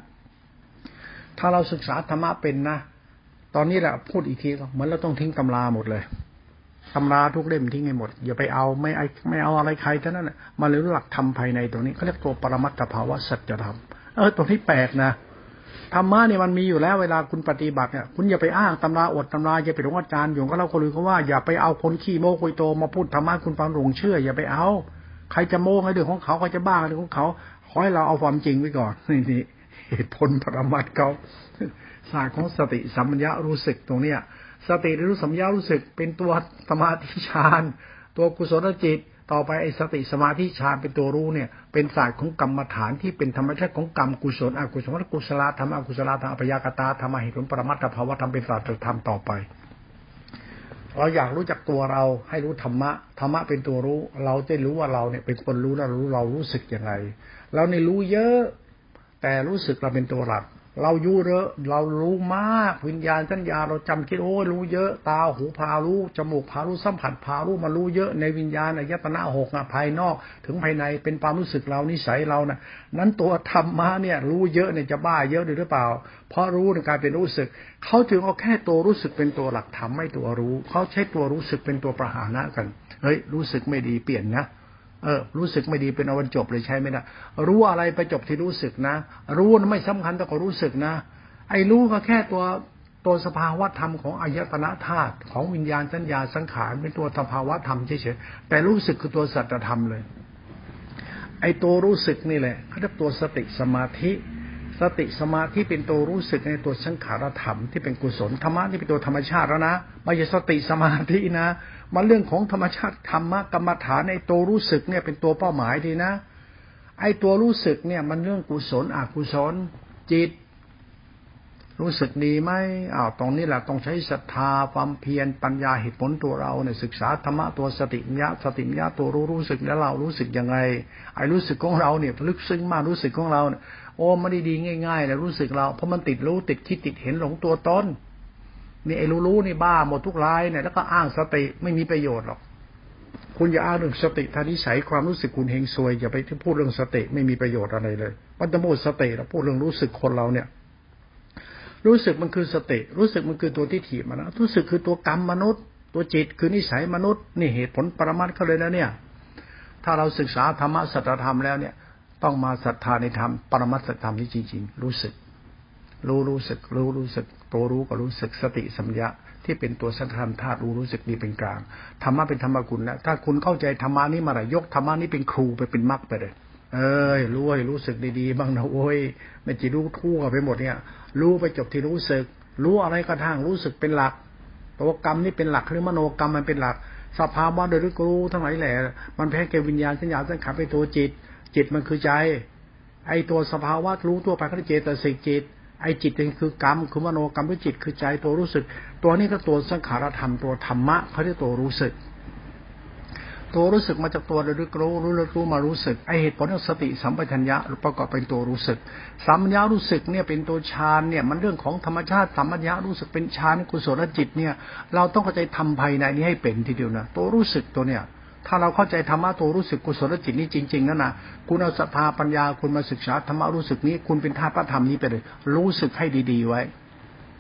ถ้าเราศึกษาธรรมะเป็นนะ ตอนนี้แหละพูดอีกทีเหมือนเราต้องทิ้งตำราหมดเลย ตำราทุกเล่มทิ้งให้หมด อย่าไปเอาไม่ไอไม่เอาอะไรใครเท่านั้นแหละมาเรียนรู้หลักธรรมภายในตรงนี้เขาเรียกตัวปรมัตถภาวะสัจธรรมเออตรงที่แปลกนะธรรมะเนี่ยมันมีอยู่แล้วเวลาคุณปฏิบัติเนี่ยคุณอย่าไปอ้างตำราอดตำราอย่าไปหลงอาจารย์อยู่ก็เราคนอื่นเขาว่าอย่าไปเอาคนขี้โม้คุยโตมาพูดธรรมะคุณฟังหลงเชื่อ อย่าไปเอา ใครจะโม้ให้เรื่องของเขาเขาจะบ้าเรื่องของเขาขอให้เราเอาความจริงไว้ก่อนนี่นี่เหตุผลปรมัตเขาศาสตร์ของสติสัมปญญะรู้สึกตรงเนี้ย สติรู้สัมยารู้สึกเป็นตัวสมาธิฌานตัวกุศลจิต ต่อไปไอ้สติสมาธิฌานเป็นตัวรู้เนี่ย เป็นศาสตร์ของกรรมฐานที่เป็นธรรมชาติของกรรมกุศลอกุศลกุศลธรรมอกุศลธรรมอภยากตาธรรมเหตุผลปรมัตถภาวะธรรมเป็นศาสตร์ธรรมต่อไป เราอยากรู้จักตัวเราให้รู้ธรรมะธรรมะเป็นตัวรู้ เราจะรู้ว่าเราเนี่ยเป็นคนรู้แล้วรู้เรารู้สึกยังไงเราในรู้เยอะ แต่รู้สึกเราเป็นตัวหลัก เรายู่เยอะเรารู้มากวิญญาณสัญญาเราจำคิดโอ้รู้เยอะ ตาหูพารู้จมูกพารู้สัมผัสพารู้มารู้เยอะในวิญญาณอายตนะหกอะภายนอก ถึงภายในเป็นความรู้สึกเรานิสัยเรานะนั้นตัวธรรมะเนี่ย รู้เยอะเนี่ยจะบ้าเยอะหรือเปล่า เพราะรู้ในการเป็นรู้สึกเขาถึงเอาแค่ตัวรู้สึกเป็นตัวหลักธรรมไม่ตัวรู้เขาใช้ตัวรู้สึกเป็นตัวประหานะกันเฮ้ยรู้สึกไม่ดีเปลี่ยนนะ เออ รู้สึกไม่ดีเป็นอวันจบเลยใช่ไหมนะรู้อะไรไปจบที่รู้สึกนะ รู้ไม่สำคัญแต่ก็รู้สึกนะ ไอ้รู้ก็แค่ตัวตัวสภาวะธรรมของอายตนะธาตุของวิญญาณสัญญาสังขารเป็นตัวสภาวะธรรมเฉยๆ แต่รู้สึกคือตัวสัจธรรมเลย ไอ้ตัวรู้สึกนี่แหละเขาเรียกตัวสติสมาธิสติสมาธิเป็นตัวรู้สึกในตัวสังขารธรรมที่เป็นกุศลธรรมะที่เป็นตัวธรรมชาติแล้วนะไม่ใช่สติสมาธินะ มันเรื่องของธรรมชาติธรรมะกรรมฐานในตัวรู้สึกเนี่ยเป็นตัวเป้าหมายดีนะ ไอ้ตัวรู้สึกเนี่ย มันเรื่องกุศลอกุศลจิต รู้สึกดีไหมอ้าวตรงนี้แหละต้องใช้ศรัทธาความเพียรปัญญาเหตุผลตัวเราเนี่ยศึกษาธรรมะตัวสติญญาสติญญาตัวรู้รู้สึกแล้วเรารู้สึกยังไง ไอ้รู้สึกของเราเนี่ยลึกซึ้งมากรู้สึกของเราเนี่ยโอ้ไม่ได้ดีง่ายๆเลยรู้สึกเราเพราะมันติดรู้ติดคิดติดเห็นหลงตัวตน นี่ไอ้รู้รู้นี่บ้าหมดทุกรายเนี่ยแล้วก็อ้างสติไม่มีประโยชน์หรอก คุณอย่าอ้างเรื่องสติทานิสัยความรู้สึกคุณเฮงซวยอย่าไปพูดเรื่องสติไม่มีประโยชน์อะไรเลยมันจะพูดสติเราพูดเรื่องรู้สึกคนเราเนี่ย รู้สึกมันคือสติ รู้สึกมันคือตัวที่ถีบมันนะรู้สึกคือตัวกรรมมนุษย์ ตัวจิตคือนิสัยมนุษย์นี่เหตุผลปรมัตเขาเลยนะเนี่ย ถ้าเราศึกษาธรรมะสัจธรรมแล้วเนี่ย ต้องมาศรัทธาในธรรมปรมัตถธรรมนี้จริงๆ รู้สึก รู้รู้สึก รู้รู้สึกตัวรู้ก็รู้สึกสติสัมยาที่เป็นตัวสังขารธาตุรู้รู้สึกดีเป็นกลางธรรมะเป็นธรรมกุลแล้วถ้าคุณเข้าใจธรรมะนี้มาไหนยกธรรมะนี้เป็นครูไปเป็นมรรคไปเลย เอ้ยรู้ให้รู้สึกดีๆบ้างนะโอ้ยไม่จีรู้ทั่วไปหมดเนี่ยรู้ไปจบที่รู้สึก รู้อะไรก็ทางรู้สึกเป็นหลักตัวกรรมนี่เป็นหลักหรือมโนกรรมมันเป็นหลัก สภาวะโดยรู้ทั้งหลายแหละ มันแพ้แกวิญญาณสัญญาสังขารไปตัวจิต จิตมันคือใจ ไอตัวสภาวะรู้ตัวไปก็เจตสิกจิต ไอ้จิตนี่คือกรรมคือมโนกรรมด้วยจิตคือใจตัวรู้สึก ตัวนี้ก็ตัวสังขารธรรมตัวธรรมะเขาเรียกตัวรู้สึก ตัวรู้สึกมาจากตัวระลึกรู้รู้รู้มารู้สึกไอเหตุผลของสติสัมปชัญญะประกอบเป็นตัวรู้สึกสัมปัญญะรู้สึกเนี่ยเป็นตัวฌานเนี่ยมันเรื่องของธรรมชาติสัมปัญญะรู้สึกเป็นฌานกุศลจิตเนี่ย เราต้องเข้าใจทำภายในนี้ให้เป็นทีเดียวนะตัวรู้สึกตัวเนี่ย ถ้าเราเข้าใจธรรมะตัวรู้สึกกุศลจิตนี้จริง ๆนั่นนะคุณเอาศรัทธาปัญญาคุณมาศึกษาธรรมะรู้สึกนี้ คุณเป็นธาตุพระธรรมนี้ไปเลย รู้สึกให้ดีๆไว้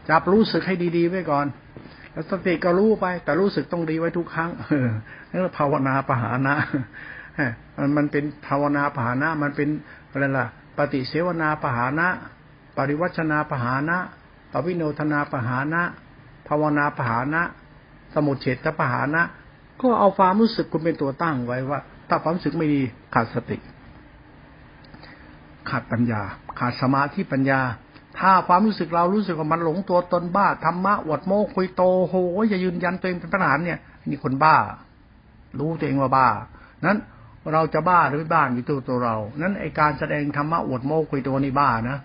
จับรู้สึกให้ดีๆไว้ก่อน แล้วสติก็รู้ไป แต่รู้สึกต้องดีไว้ทุกครั้งเออนี่ภาวนาปหานะมันมันเป็นภาวนาปหานะ มันเป็นอะไรล่ะ ปฏิเสวนาปหานะ ปริวัชนาปหานะปวิโนธนาปหานะ ภาวนาปหานะ สมุทเฉตปหานะ ก็เอาความรู้สึกคุณเป็นตัวตั้งไว้ว่า ถ้าความรู้สึกไม่ดีขาดสติ ขาดปัญญา ขาดสมาธิปัญญา ถ้าความรู้สึกเรารู้สึกว่ามันหลงตัวตนบ้าธรรมะอวดโมคุยโตโหอย่ายืนยันตัวเองเป็นพระหานเนี่ยนี่คนบ้า รู้ตัวเองว่าบ้า นั้นเราจะบ้าหรือไม่บ้าอยู่ตัวตัวเรา นั้นไอการแสดงธรรมะอวดโมคุยโตนี่บ้านะ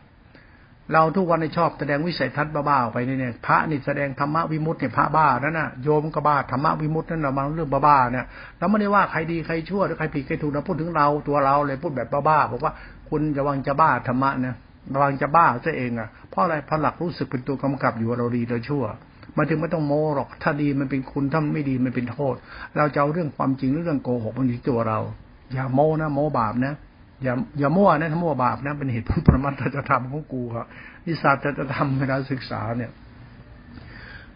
เราทุกวันในชอบแสดงวิสัยทัศน์บ้าๆไปนี่เนี่ยพระนี่แสดงธรรมะวิมุตติเนี่ยพระบ้านั่นน่ะโยมก็บ้าธรรมะวิมุตตินั่นเราบางเรื่องบ้าๆเนี่ยเราไม่ได้ว่าใครดีใครชั่วหรือใครผิดใครถูกเราพูดถึงเราตัวเราเลยพูดแบบบ้าๆบอกว่าคุณจะวังจะบ้าธรรมะเนี่ยระวังจะบ้าซะเองอะเพราะอะไรเพราะหลักรู้สึกเป็นตัวกำกับอยู่เราดีเราชั่วมาถึงไม่ต้องโมหรอก ถ้าดีมันเป็นคุณ ถ้าไม่ดีมันเป็นโทษ เราจะเอาเรื่องความจริงเรื่องโกหกมันอยู่ตัวเรา อย่าโมนะ โมบาปนะ อย่าอย่ามั่วนะถ้ามั่วบาปนะเป็นเหตุผลประมัตถธรรมของกูครับนิสาจะจะทำในการศึกษาเนี่ย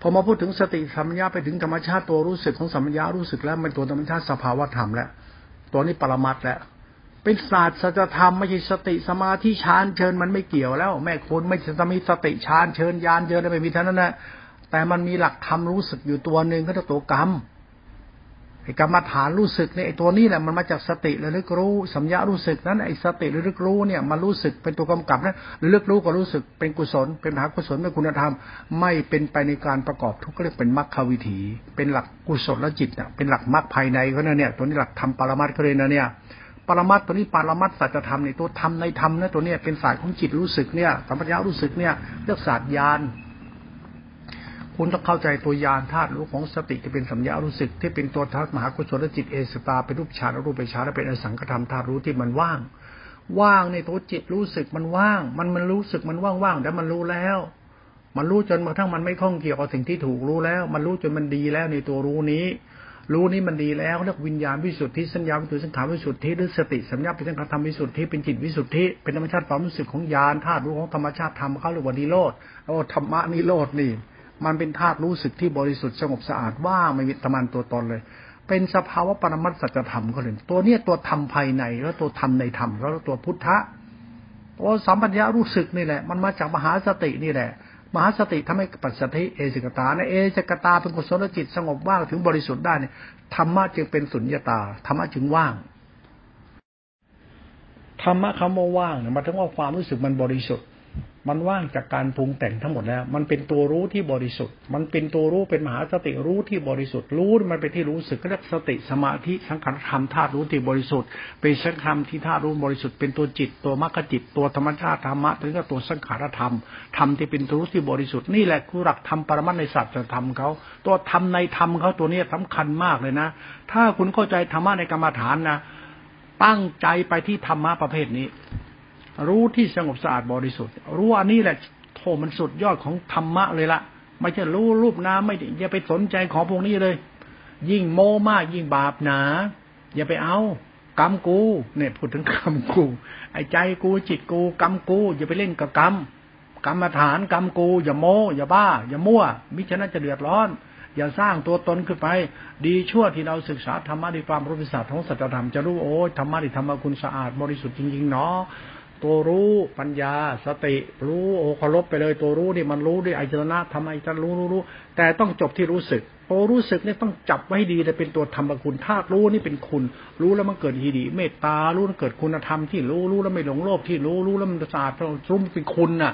พอมาพูดถึงสติสัมปญาไปถึงธรรมชาติตัวรู้สึกของสัมปญารู้สึกแล้วมันตัวธรรมชาติสภาวะธรรมแล้วตัวนี้ปรมัตแล้วเป็นศาสตร์สัจธรรมไม่ใช่สติสมาธิฌานเชิญมันไม่เกี่ยวแล้ว แม่คนไม่จะมีสติฌานเชิญยานเชิญอะไรไม่มีเท่านั้นนะแต่มันมีหลักธรรมรู้สึกอยู่ตัวหนึ่งก็ตัวกรรม กรรมฐานรู้สึกเนี่ยไอ้ตัวนี้แหละมันมาจากสติระลึกรู้สัญญารู้สึกนั้นไอ้สติระลึกรู้เนี่ยมันรู้สึกเป็นตัวกำกับนะระลึกรู้ก็รู้สึกเป็นกุศล เป็นมหากุศลเป็นคุณธรรม ไม่เป็นไปในการประกอบทุกข์เรียกเป็นมรรควิถี เป็นหลักกุศลและจิตเนี่ยเป็นหลักมรรคภายในเขาเนี่ยตัวนี้หลักธรรมปรมัตถ์เขาเลยนะเนี่ยปรมัตตัวนี้ปรมัตสัจธรรมเนี่ยตัวธรรมในธรรมนะตัวเนี้ยเป็นศาสตร์ของจิตรู้สึกเนี่ยสัมปชัญญะรู้สึกเนี่ยเรียกศาสตร์ญาณ คุณต้องเข้าใจตัวยานธาตุรู้ของสติที่เป็นสัญญารู้สึก ที่เป็นตัวธาตุมหากุศลจิตเอสตาเป็นรูปฌานรูปไปฌานและเป็นอสังขธรรมธาตุรู้ที่มันว่าง ว่างในตัวจิตรู้สึกมันว่าง มันมันรู้สึกมันว่างๆแต่มันรู้แล้ว มันรู้จนกระทั่งมันไม่ข้องเกี่ยวกับสิ่งที่ถูกรู้แล้ว มันรู้จนมันดีแล้วในตัวรู้นี้ รู้นี้มันดีแล้วเรียกวิญญาณวิสุทธิสัญญาวิสุทธิสังขารวิสุทธิหรือสติสัญญาเป็นสังขารธรรมวิสุทธิเป็นจิตวิสุทธิเป็นธรรมชาติความรู้สึกของญาณธาตุรู้ของธรรมชาติธรรมเขาเรียกว่านิโรธโอ้ธรรมะนิโรธนี่ มันเป็นธาตุรู้สึกที่บริสุทธิ์สงบสะอาดว่างไม่มีตมันตัวตนเลย เป็นสภาวะปรมัตสัจธรรมก็เลยตัวเนี้ยตัวธรรมภายในแล้วตัวธรรมในธรรมแล้วตัวพุทธะตัวสัมปัญญารู้สึกนี่แหละ มันมาจากมหาสตินี่แหละ มหาสติทำให้ปัสสติเอสิกตาในเอสิกตาเป็นกุศลจิตสงบว่างถึงบริสุทธิ์ได้เนี่ยธรรมะจึงเป็นสุญญตาธรรมะจึงว่างธรรมะคำว่าว่างเนี่ยมันถึงว่าความรู้สึกมันบริสุทธิ์ มันว่างจากการปรุงแต่งทั้งหมดแล้ว มันเป็นตัวรู้ที่บริสุทธิ์ มันเป็นตัวรู้เป็นมหาสติรู้ที่บริสุทธิ์ รู้มันเป็นที่รู้สึกก็เรียกสติสมาธิสังขารธรรมธาตุรู้ที่บริสุทธิ์ เป็นสังขารที่ธาตุรู้บริสุทธิ์เป็นตัวจิตตัวมรรคจิตตัวธรรมชาติธรรมะถึงก็ตัวสังขารธรรมธรรมที่เป็นตัวรู้ที่บริสุทธิ์นี่แหละคือหลักธรรมปรมัตในศาสตร์ธรรมเขาตัวธรรมในธรรมเขาตัวนี้สำคัญมากเลยนะ ถ้าคุณเข้าใจธรรมะในกรรมฐานนะตั้งใจไปที่ธรรมะประเภทนี้ รู้ที่สงบสะอาดบริสุทธิ์ รู้อันนี้แหละโทมันสุดยอดของธรรมะเลยละไม่ใช่รู้รูปน้ำไม่อย่าไปสนใจของพวกนี้เลย ยิ่งโมมากยิ่งบาปหนา อย่าไปเอากรรมกูเนี่ยพูดถึงกรรมกู ไอ้ใจกูจิตกูกรรมกู อย่าไปเล่นกับกรรมกรรมฐานกรรมกู อย่าโม อย่าบ้า อย่ามั่ว มิฉะนั้นจะเดือดร้อน อย่าสร้างตัวตนขึ้นไป ดีชั่วที่เราศึกษาธรรมะในความรู้วิสัทของสัจธรรมจะรู้โอ้ธรรมะที่ธรรมคุณสะอาดบริสุทธิ์จริงๆเนาะ ตัวรู้ปัญญาสติ รู้โอเคารพไปเลยตัวรู้นี่มันรู้ด้วยอายตนะทำไมจะรู้รู้รู้ แต่ต้องจบที่รู้สึกตัวรู้สึกนี่ต้องจับไว้ดีแต่เป็นตัวธรรมคุณธาตุรู้นี่เป็นคุณ รู้แล้วมันเกิดฮีดี เมตตารู้แล้วเกิดคุณธรรมที่รู้รู้แล้วไม่หลงโลภที่รู้รู้แล้วมันสะอาดรู้เป็นคุณน่ะ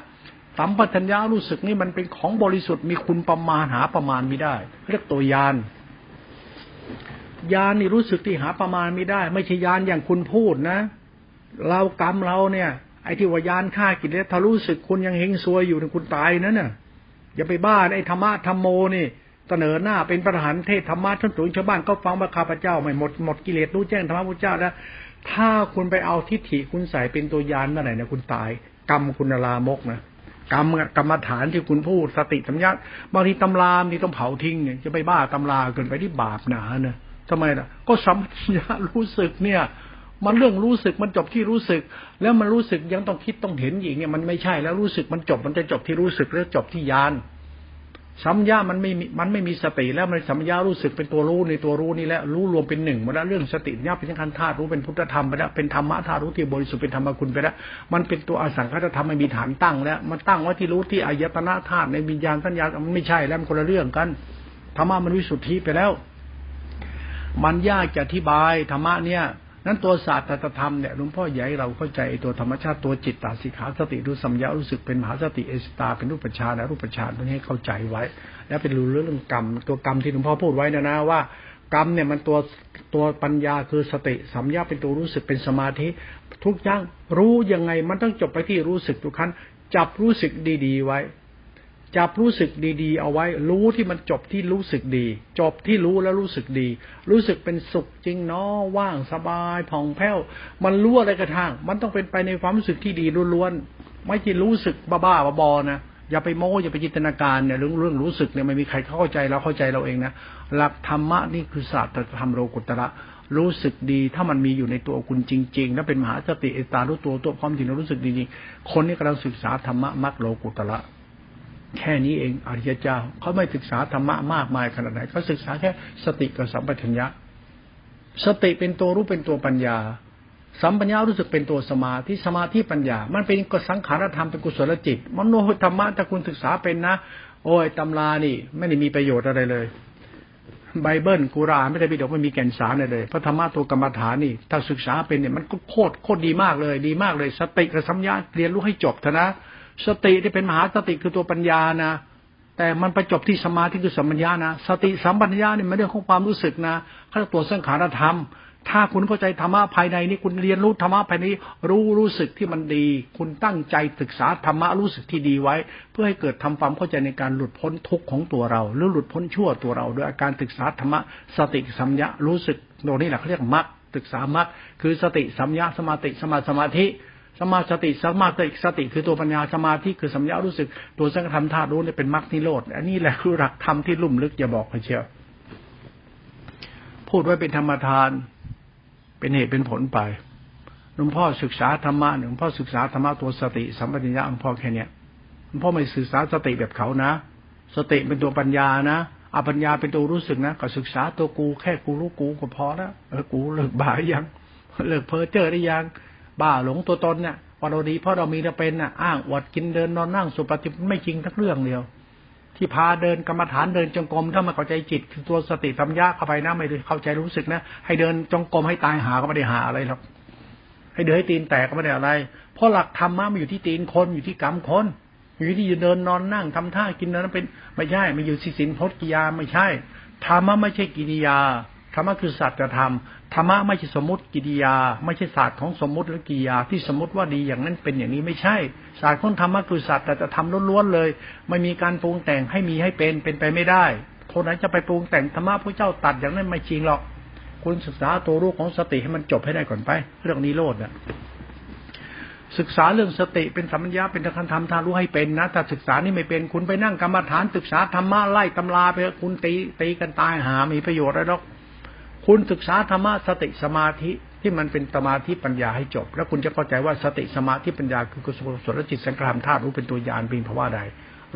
สัมปชัญญะรู้สึกนี่มันเป็นของบริสุทธิ์มีคุณประมาณหาประมาณไม่ได้ เรียกตัวยานยานนี่รู้สึกที่หาประมาณไม่ได้ ไม่ใช่ยานอย่างคุณพูดนะ เรากรรมเราเนี่ย ไอ้ที่วายานฆ่ากิเลสถ้ารู้สึกคุณยังเฮงซวยอยู่คุณตายนั่นน่ะ อย่าไปบ้าไอ้ธรรมะธรรมโมนี่เสนอหน้าเป็นประธานเทศธรรมะท่านสูงชาวบ้านก็ฟังว่าข้าพเจ้าไม่หมดหมดกิเลสรู้แจ้งธรรมะพระเจ้าแล้วถ้าคุณไปเอาทิฏฐิคุณใส่เป็นตัวยานเมื่อไหร่นะคุณตาย กรรมคุณลามกนะกรรมกรรมฐานที่คุณพูดสติสัมยาบางทีตำรามที่ต้องเผาทิ้งเนี่ยจะไปบ้าตำราเกินไปที่บาปหนาเนะทำไมล่ะ ก็สัมผัสรู้สึกเนี่ย มันเรื่องรู้สึกมันจบที่รู้สึก แล้วมันรู้สึกยังต้องคิดต้องเห็นอีกเนี่ยมันไม่ใช่แล้วรู้สึกมันจบมันจะจบที่รู้สึกแล้วจบที่ยานสัมยามันไม่มันไม่มีสติแล้วมันสัมยารู้สึกเป็นตัวรู้ในตัวรู้นี่แหล้วรู้รวมเป็นหนึ่งมาแล้วเรื่องสติญาเป็นขั้นธาตุรู้เป็นพุทธธรรมไปแล้วเป็นธรรมะธาตุรู้ที่บริสุทธิ์เป็นธรรมคุณไปแล้วมันเป็นตัวอสังขตธรรมไม่มีฐานตั้งแล้วมันตั้งไว้ที่รู้ที่อายตนะธาตุในวิญญาณสัญญามันไม่ใช่แล้วมันคนละเรื่องกันธรรมะมันวิสุทธิไปแล้ว มันยากจะอธิบายธรรมะเนี่ย นั้นตัวศาสตร์ธรรมเนี่ยหลวงพ่อใหญ่เราเข้าใจตัวธรรมชาติตัวจิตตาสิขาสติรู้สัมยารู้สึกเป็นมหาสติเอสตาเป็นรูปฌานและรูปฌานต้อให้เข้าใจไว้ แล้วเป็นรู้เรื่องกรรม ตัวกรรมที่หลวงพ่อพูดไว้นะนะว่ากรรมเนี่ยมันตัวตัวปัญญาคือสติสัมยาเป็นตัวรู้สึกเป็นสมาธิ ทุกอย่างรู้ยังไงมันต้องจบไปที่รู้สึกทุกครั้งจับรู้สึกดีๆไว้ จับรู้สึกดี ๆ เอาไว้ รู้ที่มันจบที่รู้สึกดี จบที่รู้แล้วรู้สึกดี รู้สึกเป็นสุขจริงเนาะว่างสบายผ่องแผ้ว มันรู้อะไรกระทั่งมันต้องเป็นไปในความรู้สึกที่ดีล้วนๆไม่ใช่รู้สึกบ้าๆบอๆนะอย่าไปโม้อย่าไปจินตนาการเนี่ยเรื่องเรื่องรู้สึกเนี่ยไม่มีใครเข้าใจเราเข้าใจเราเองนะหลักธรรมะนี่คือศาสตร์ธรรมโลกุตระรู้สึกดีถ้ามันมีอยู่ในตัวคุณจริง ๆ แล้วเป็นมหาสติเอตารู้ตัวตัวความจริงรู้สึกดีจริงคนนี้กำลังศึกษาธรรมะมรรคโลกุตละ แค่นี้เองอริยเจ้าเขาไม่ศึกษาธรรมะมากมายขนาดไหนเขาศึกษาแค่สติกับสัมปชัญญะ สติเป็นตัวรู้เป็นตัวปัญญา สัมปัญญารู้สึกเป็นตัวสมาธิสมาธิปัญญา มันเป็นกสังขารธรรมเป็นกุศลจิตมโนธรรมะถ้าคุณศึกษาเป็นนะ โอ้ยตำรานี่ ไม่ได้มีประโยชน์อะไรเลยไบเบิลกุรานไม่ได้ปิฎกไม่มีแก่นสารเลยพระธรรมะตัวกรรมฐานนี่ถ้าศึกษาเป็นเนี่ยมันก็โคตรโคตรดีมากเลย ดีมากเลย สติกับสัมยาเรียนรู้ให้จบเถอะนะ สติที่เป็นมหาสติคือตัวปัญญานะแต่มันไปจบที่สมาธิคือสัมปัญญานะสติสัมปัญญาเนี่ยมันเรื่องของความรู้สึกนะเขาตัวสังขารธรรม ถ้าคุณเข้าใจธรรมะภายในนี้คุณเรียนรู้ธรรมะภายในรู้รู้สึกที่มันดี คุณตั้งใจศึกษาธรรมะรู้สึกที่ดีไว้ เพื่อให้เกิดทำความเข้าใจในการหลุดพ้นทุกข์ของตัวเรา หรือหลุดพ้นชั่วตัวเรา โดยอาการศึกษาธรรมะสติสัมยารู้สึกโดนี่แหละเขาเรียกมรรคศึกษามรรคคือสติสัมยาสมาติสมาสมาธิ สมาสติสมาติสติคือตัวปัญญาสมาธิคือสัมยารู้สึก ตัวสังขารมธาตุรู้เนี่ยเป็นมรรคนิโรธอันนี้แหละคือหลักธรรมที่ลุ่มลึกอย่าบอกเชียวพูดไว้เป็นธรรมทาน เป็นเหตุเป็นผลไปหลวงพ่อศึกษาธรรมะหลวงพ่อศึกษาธรรมะตัวสติสัมปชัญญะหลวงพ่อแค่เนี้ยหลวงพ่อไม่ศึกษาสติแบบเขานะ สติเป็นตัวปัญญานะอาปัญญาเป็นตัวรู้สึกนะก็ศึกษาตัวกูแค่กูรู้กูก็พอแล้วเออกูเลิกบ่ายยังเลิกเพ้อเจ้อได้ยัง บ้าหลงตัวตนเนี่ยว่าเราดีเพราะเรามีเราเป็นน่ะอ้างอวดกินเดินนอนนั่งสุปฏิไม่จริงทั้งเรื่องเดียว ที่พาเดินกรรมฐานเดินจงกรมถ้ามาเข้าใจจิตคือตัวสติธรรมยะเข้าไปนะไม่ได้เข้าใจรู้สึกนะให้เดินจงกรมให้ตายหาก็ไม่ได้หาอะไรหรอกให้เดินให้ตีนแตกก็ไม่ได้อะไร เพราะหลักธรรมะมันอยู่ที่ตีนคนอยู่ที่กรรมคนอยู่ที่เดินนอนนั่งทำท่ากินนั้นเป็นไม่ใช่ไม่อยู่สิสินพจกิยาไม่ใช่ธรรมะไม่ใช่กิริยาธรรมะคือสัจธรรม ธรรมะไม่ใช่สมมติกิริยา ไม่ใช่ศาสตร์ของสมมติหรือกิริยาที่สมมติว่าดีอย่างนั้นเป็นอย่างนี้ไม่ใช่ ศาสตร์ของธรรมะคือศาสตร์แต่จะทำล้วนๆเลย ไม่มีการปรุงแต่งให้มีให้เป็นเป็นไปไม่ได้ คนไหนจะไปปรุงแต่งธรรมะพระเจ้าตัดอย่างนั้นไม่จริงหรอก คุณศึกษาตัวรู้ของสติให้มันจบให้ได้ก่อนไป เรื่องนี้โลดนะศึกษาเรื่องสติเป็นสัมญาเป็นธรรมธรรมทารู้ให้เป็นนะถ้าศึกษานี่ไม่เป็นคุณไปนั่งกรรมฐานศึกษาธรรมะไล่ตำราไปคุณตีตีกันตายหามีประโยชน์อะไรหรอก คุณศึกษาธรรมะสติสมาธิที่มันเป็นสมาธิปัญญาให้จบ แล้วคุณจะเข้าใจว่าสติสมาธิปัญญาคือกุศลสลจิตสังขารธาตุรู้เป็นตัวยานเป็นภาวะใด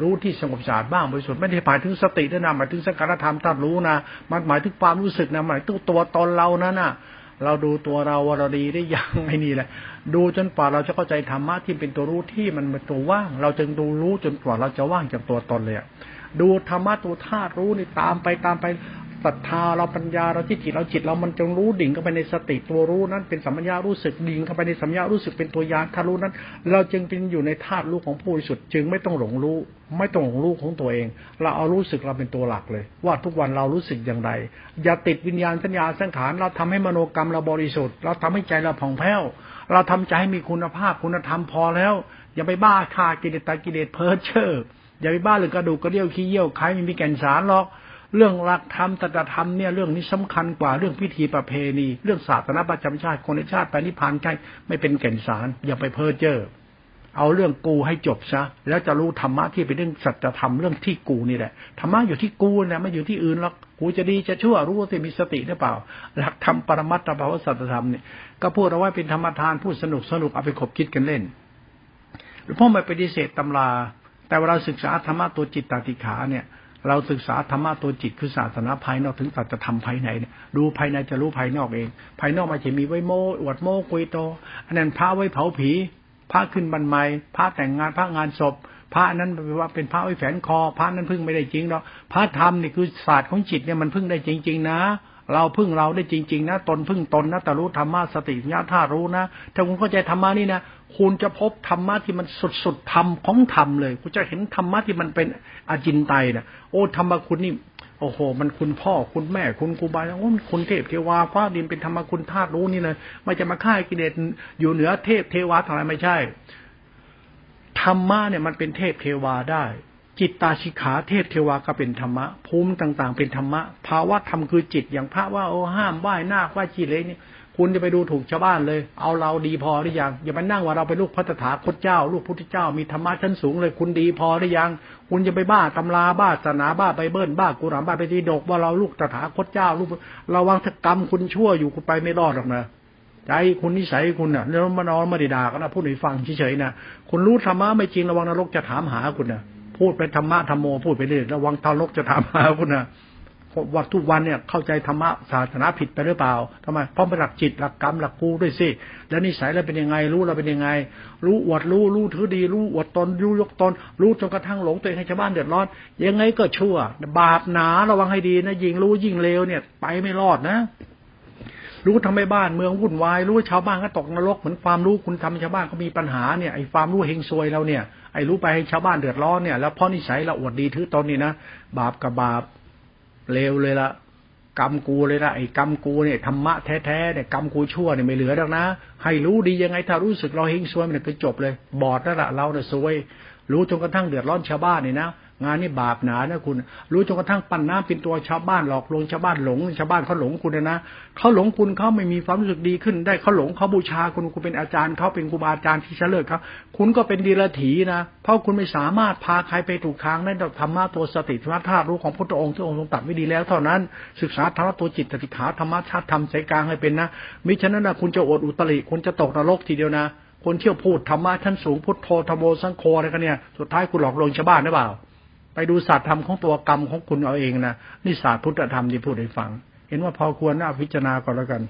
รู้ที่สงบสะอาดบ้างบริสุทธิ์ไม่ได้หมายถึงสติด้วยนะหมายถึงสังขารธรรมธาตุรู้นะมันหมายถึงความรู้สึกนะหมายถึงตัวตนเรานั่นน่ะเราดูตัวเราว่าเราดีได้ยังไงนี่แหละ ดูจนกว่าเราจะเข้าใจธรรมะที่เป็นตัวรู้ที่มันเป็นตัวว่าง เราจึงดูรู้จนกว่าเราจะว่างจากตัวตนเลยดูธรรมะตัวธาตุรู้นี่ตามไปตามไป ศรัทธาเราปัญญาเราที่จิตเราจิตเรามันจงรู้ดิ่งเข้าไปในสติตัวรู้นั้น เป็นสัมปญารู้สึกดิ่งเข้าไปในสัมญารู้สึกเป็นตัวยานถ้ารู้นั้น เราจึงเป็นอยู่ในธาตุรู้ของผู้บริสุทธิ์จึงไม่ต้องหลงรู้ ไม่ต้องหลงรู้ของตัวเอง เราเอารู้สึกเราเป็นตัวหลักเลย ว่าทุกวันเรารู้สึกอย่างไรอย่าติดวิญญาณสัญญาสังขารเราทำให้มโนกรรมเราบริสุทธิ์ เราทำให้ใจเราผ่องแผ้วเราทำใจให้มีคุณภาพคุณธรรมพอแล้ว อย่าไปบ้าฆ่ากิเลสตากิเลสเพ้อเจ้ออย่าไปบ้าหรือกระดูกกระเดี่ยวขี้เยี่ยวใครไม่มีแก่นสารหรอก เรื่องหลักธรรมตถธรรมเนี่ยเรื่องนี้สำคัญกว่าเรื่องพิธีประเพณี เรื่องศาสนาประจำชาติคนในชาติไปนิพพานใช่ไม่เป็นแก่นสาร อย่าไปเพ้อเจ้อเอาเรื่องกูให้จบซะแล้วจะรู้ธรรมะที่เป็นเรื่องสัจธรรมเรื่องที่กูนี่แหละธรรมะอยู่ที่กูนะไม่อยู่ที่อื่นหรอกกูจะดีจะชั่วรู้ว่าจะมีสติหรือเปล่า หลักธรรมปรมัตถภาวสัจธรรมเนี่ยก็พูดเอาไว้เป็นธรรมทานพูดสนุกสนุกเอาไปขบคิดกันเล่นหรือพ่อไม่ปฏิเสธตำรา แต่เวลาศึกษาธรรมะตัวจิตตติขาเนี่ย เราศึกษาธรรมะตัวจิตคือศาสนาภายนอกถึงสัจธรรมภายในเนี่ยดูภายในจะรู้ภายนอกเอง ภายนอกมันจะมีไว้โมอวดโมกุยโตอันนั้นพระไว้เผาผีพระขึ้นบรรไม้พระแต่งงานพระงานศพ พระนั้นแปลว่าเป็นพระไว้แฝนคอ พระนั้นพึ่งไม่ได้จริงหรอกพระธรรมนี่คือศาสตร์ของจิตเนี่ยมันพึ่งได้จริง ๆ นะ เราพึ่งเราได้จริง ๆ นะตนพึ่งตนนะแต่รู้ธรรมะสติญาท่ารู้นะถ้าคุณเข้าใจธรรมะนี่นะคุณจะพบธรรมะที่มันสุดๆธรรมของธรรมเลย คุณจะเห็นธรรมะที่มันเป็นอจินไตนะโอ้ธรรมะคุณนี่โอ้โห มันคุณพ่อคุณแม่คุณครูบาโอ้คุณเทพเทวาฟ้าดินเป็นธรรมะคุณธาตุรู้นี่เลยไม่จะมาฆ่ากิเลสอยู่เหนือเทพเทวาทางไรไม่ใช่ธรรมะเนี่ยมันเป็นเทพเทวาได้ จิตตาชิขาเทพเทวาก็เป็นธรรมะภูมิต่างๆ เป็นธรรมะภาวะธรรมคือจิตอย่างพระว่าโอ้ห้ามไหว้หน้าไหว้จีเลนี่คุณจะไปดูถูกชาวบ้านเลย เอาเราดีพอหรือยัง อย่าไปนั่งว่าเราเป็นลูกพระตถาคตเจ้า ลูกพุทธเจ้า มีธรรมะชั้นสูงเลย คุณดีพอหรือยัง คุณจะไปบ้าตำราบ้าศาสนาบ้าไปเบิ้ลบ้ากุรานบ้าไปตีดกว่าเราลูกตถาคตเจ้า ลูกระวังถ้ากรรมคุณชั่วอยู่คุณไปไม่รอดหรอกนะใจคุณนิสัยคุณน่ะเรื่องมานอนม่ได้ด่ากันนะพูดให้ฟังเฉยๆนะคุณรู้ธรรมะไม่จริงระวังนรกจะถามหาคุณนะ พูดไปธรรมะธรรมโมพูดไปเรื่อยระวังทารกจะถามหาคุณนะวัดทุกวันเนี่ยเข้าใจธรรมะศาสนาผิดไปหรือเปล่าทำไมเพราะเป็นหลักจิตหลักกรรมหลักกูด้วยสิแล้วนิสัยเราเป็นยังไงรู้เราเป็นยังไง รู้อวดรู้รู้ถือดี รู้อวดตนรู้ยกตนรู้จนกระทั่งหลงตัวเองให้ชาวบ้านเดือดร้อน ยังไงก็ชั่ว บาปหนาระวังให้ดีนะ ยิงรู้ยิ่งเลวเนี่ย ไปไม่รอดนะ รู้ทำให้บ้านเมืองวุ่นวายรู้ชาวบ้านก็ตกนรกเหมือนความรู้คุณทำชาวบ้านเขามีปัญหาเนี่ยไอ้ความรู้เฮงซวยเราเนี่ยไอ้รู้ไปให้ชาวบ้านเดือดร้อนเนี่ยแล้วเพราะนิสัยเราอวดดีถือตนนี่นะบาปกับบาปเลวเลยละกรรมกูเลยนะไอ้กรรมกูเนี่ยธรรมะแท้ๆเนี่ยกรรมกูชั่วเนี่ยไม่เหลือแล้วนะ ให้รู้ดียังไงถ้ารู้สึกเราเฮงซวยมันก็จบเลย บอดแล้วละเราเนี่ยซวย รู้จนกระทั่งเดือดร้อนชาวบ้านเนี่ยนะ งานนี้บาปหนานะคุณ รู้จนกระทั่งปั้นน้ำเป็นตัวชาวบ้านหลอกลวงชาวบ้านหลงชาวบ้านเขาหลงคุณนะเขาหลงคุณเขาไม่มีความรู้สึกดีขึ้น ได้เขาหลงเขาบูชาคุณคุณเป็นอาจารย์เขาเป็นครูบาอาจารย์ที่เฉลิมครับคุณก็เป็นดีละถีนะเพราะคุณไม่สามารถพาใครไปถูกทางได้ธรรมะตัวสติธรรมธาตุรู้ของพระองค์ที่องค์ทรงตัดไว้ดีแล้วเท่านั้น ศึกษาธรรมะตัวจิตติขาธรรมะชาติธรรมใจกลางให้เป็นนะมิฉะนั้นนะคุณจะอดอุตริคุณจะตกนรกทีเดียวนะคนเที่ยวพูดธรรมะชั้นสูงพุทโธธรรมโอสังโฆอะไรกันเนี่ย สุดท้ายคุณหลอกลวงชาวบ้านหรือเปล่า ไปดูศาสตร์ธรรมของตัวกรรมของคุณเอาเองนะนี่ศาสตร์พุทธธรรมที่พูดให้ฟัง เห็นว่าพอควรน่าพิจารณาก่อนแล้วกัน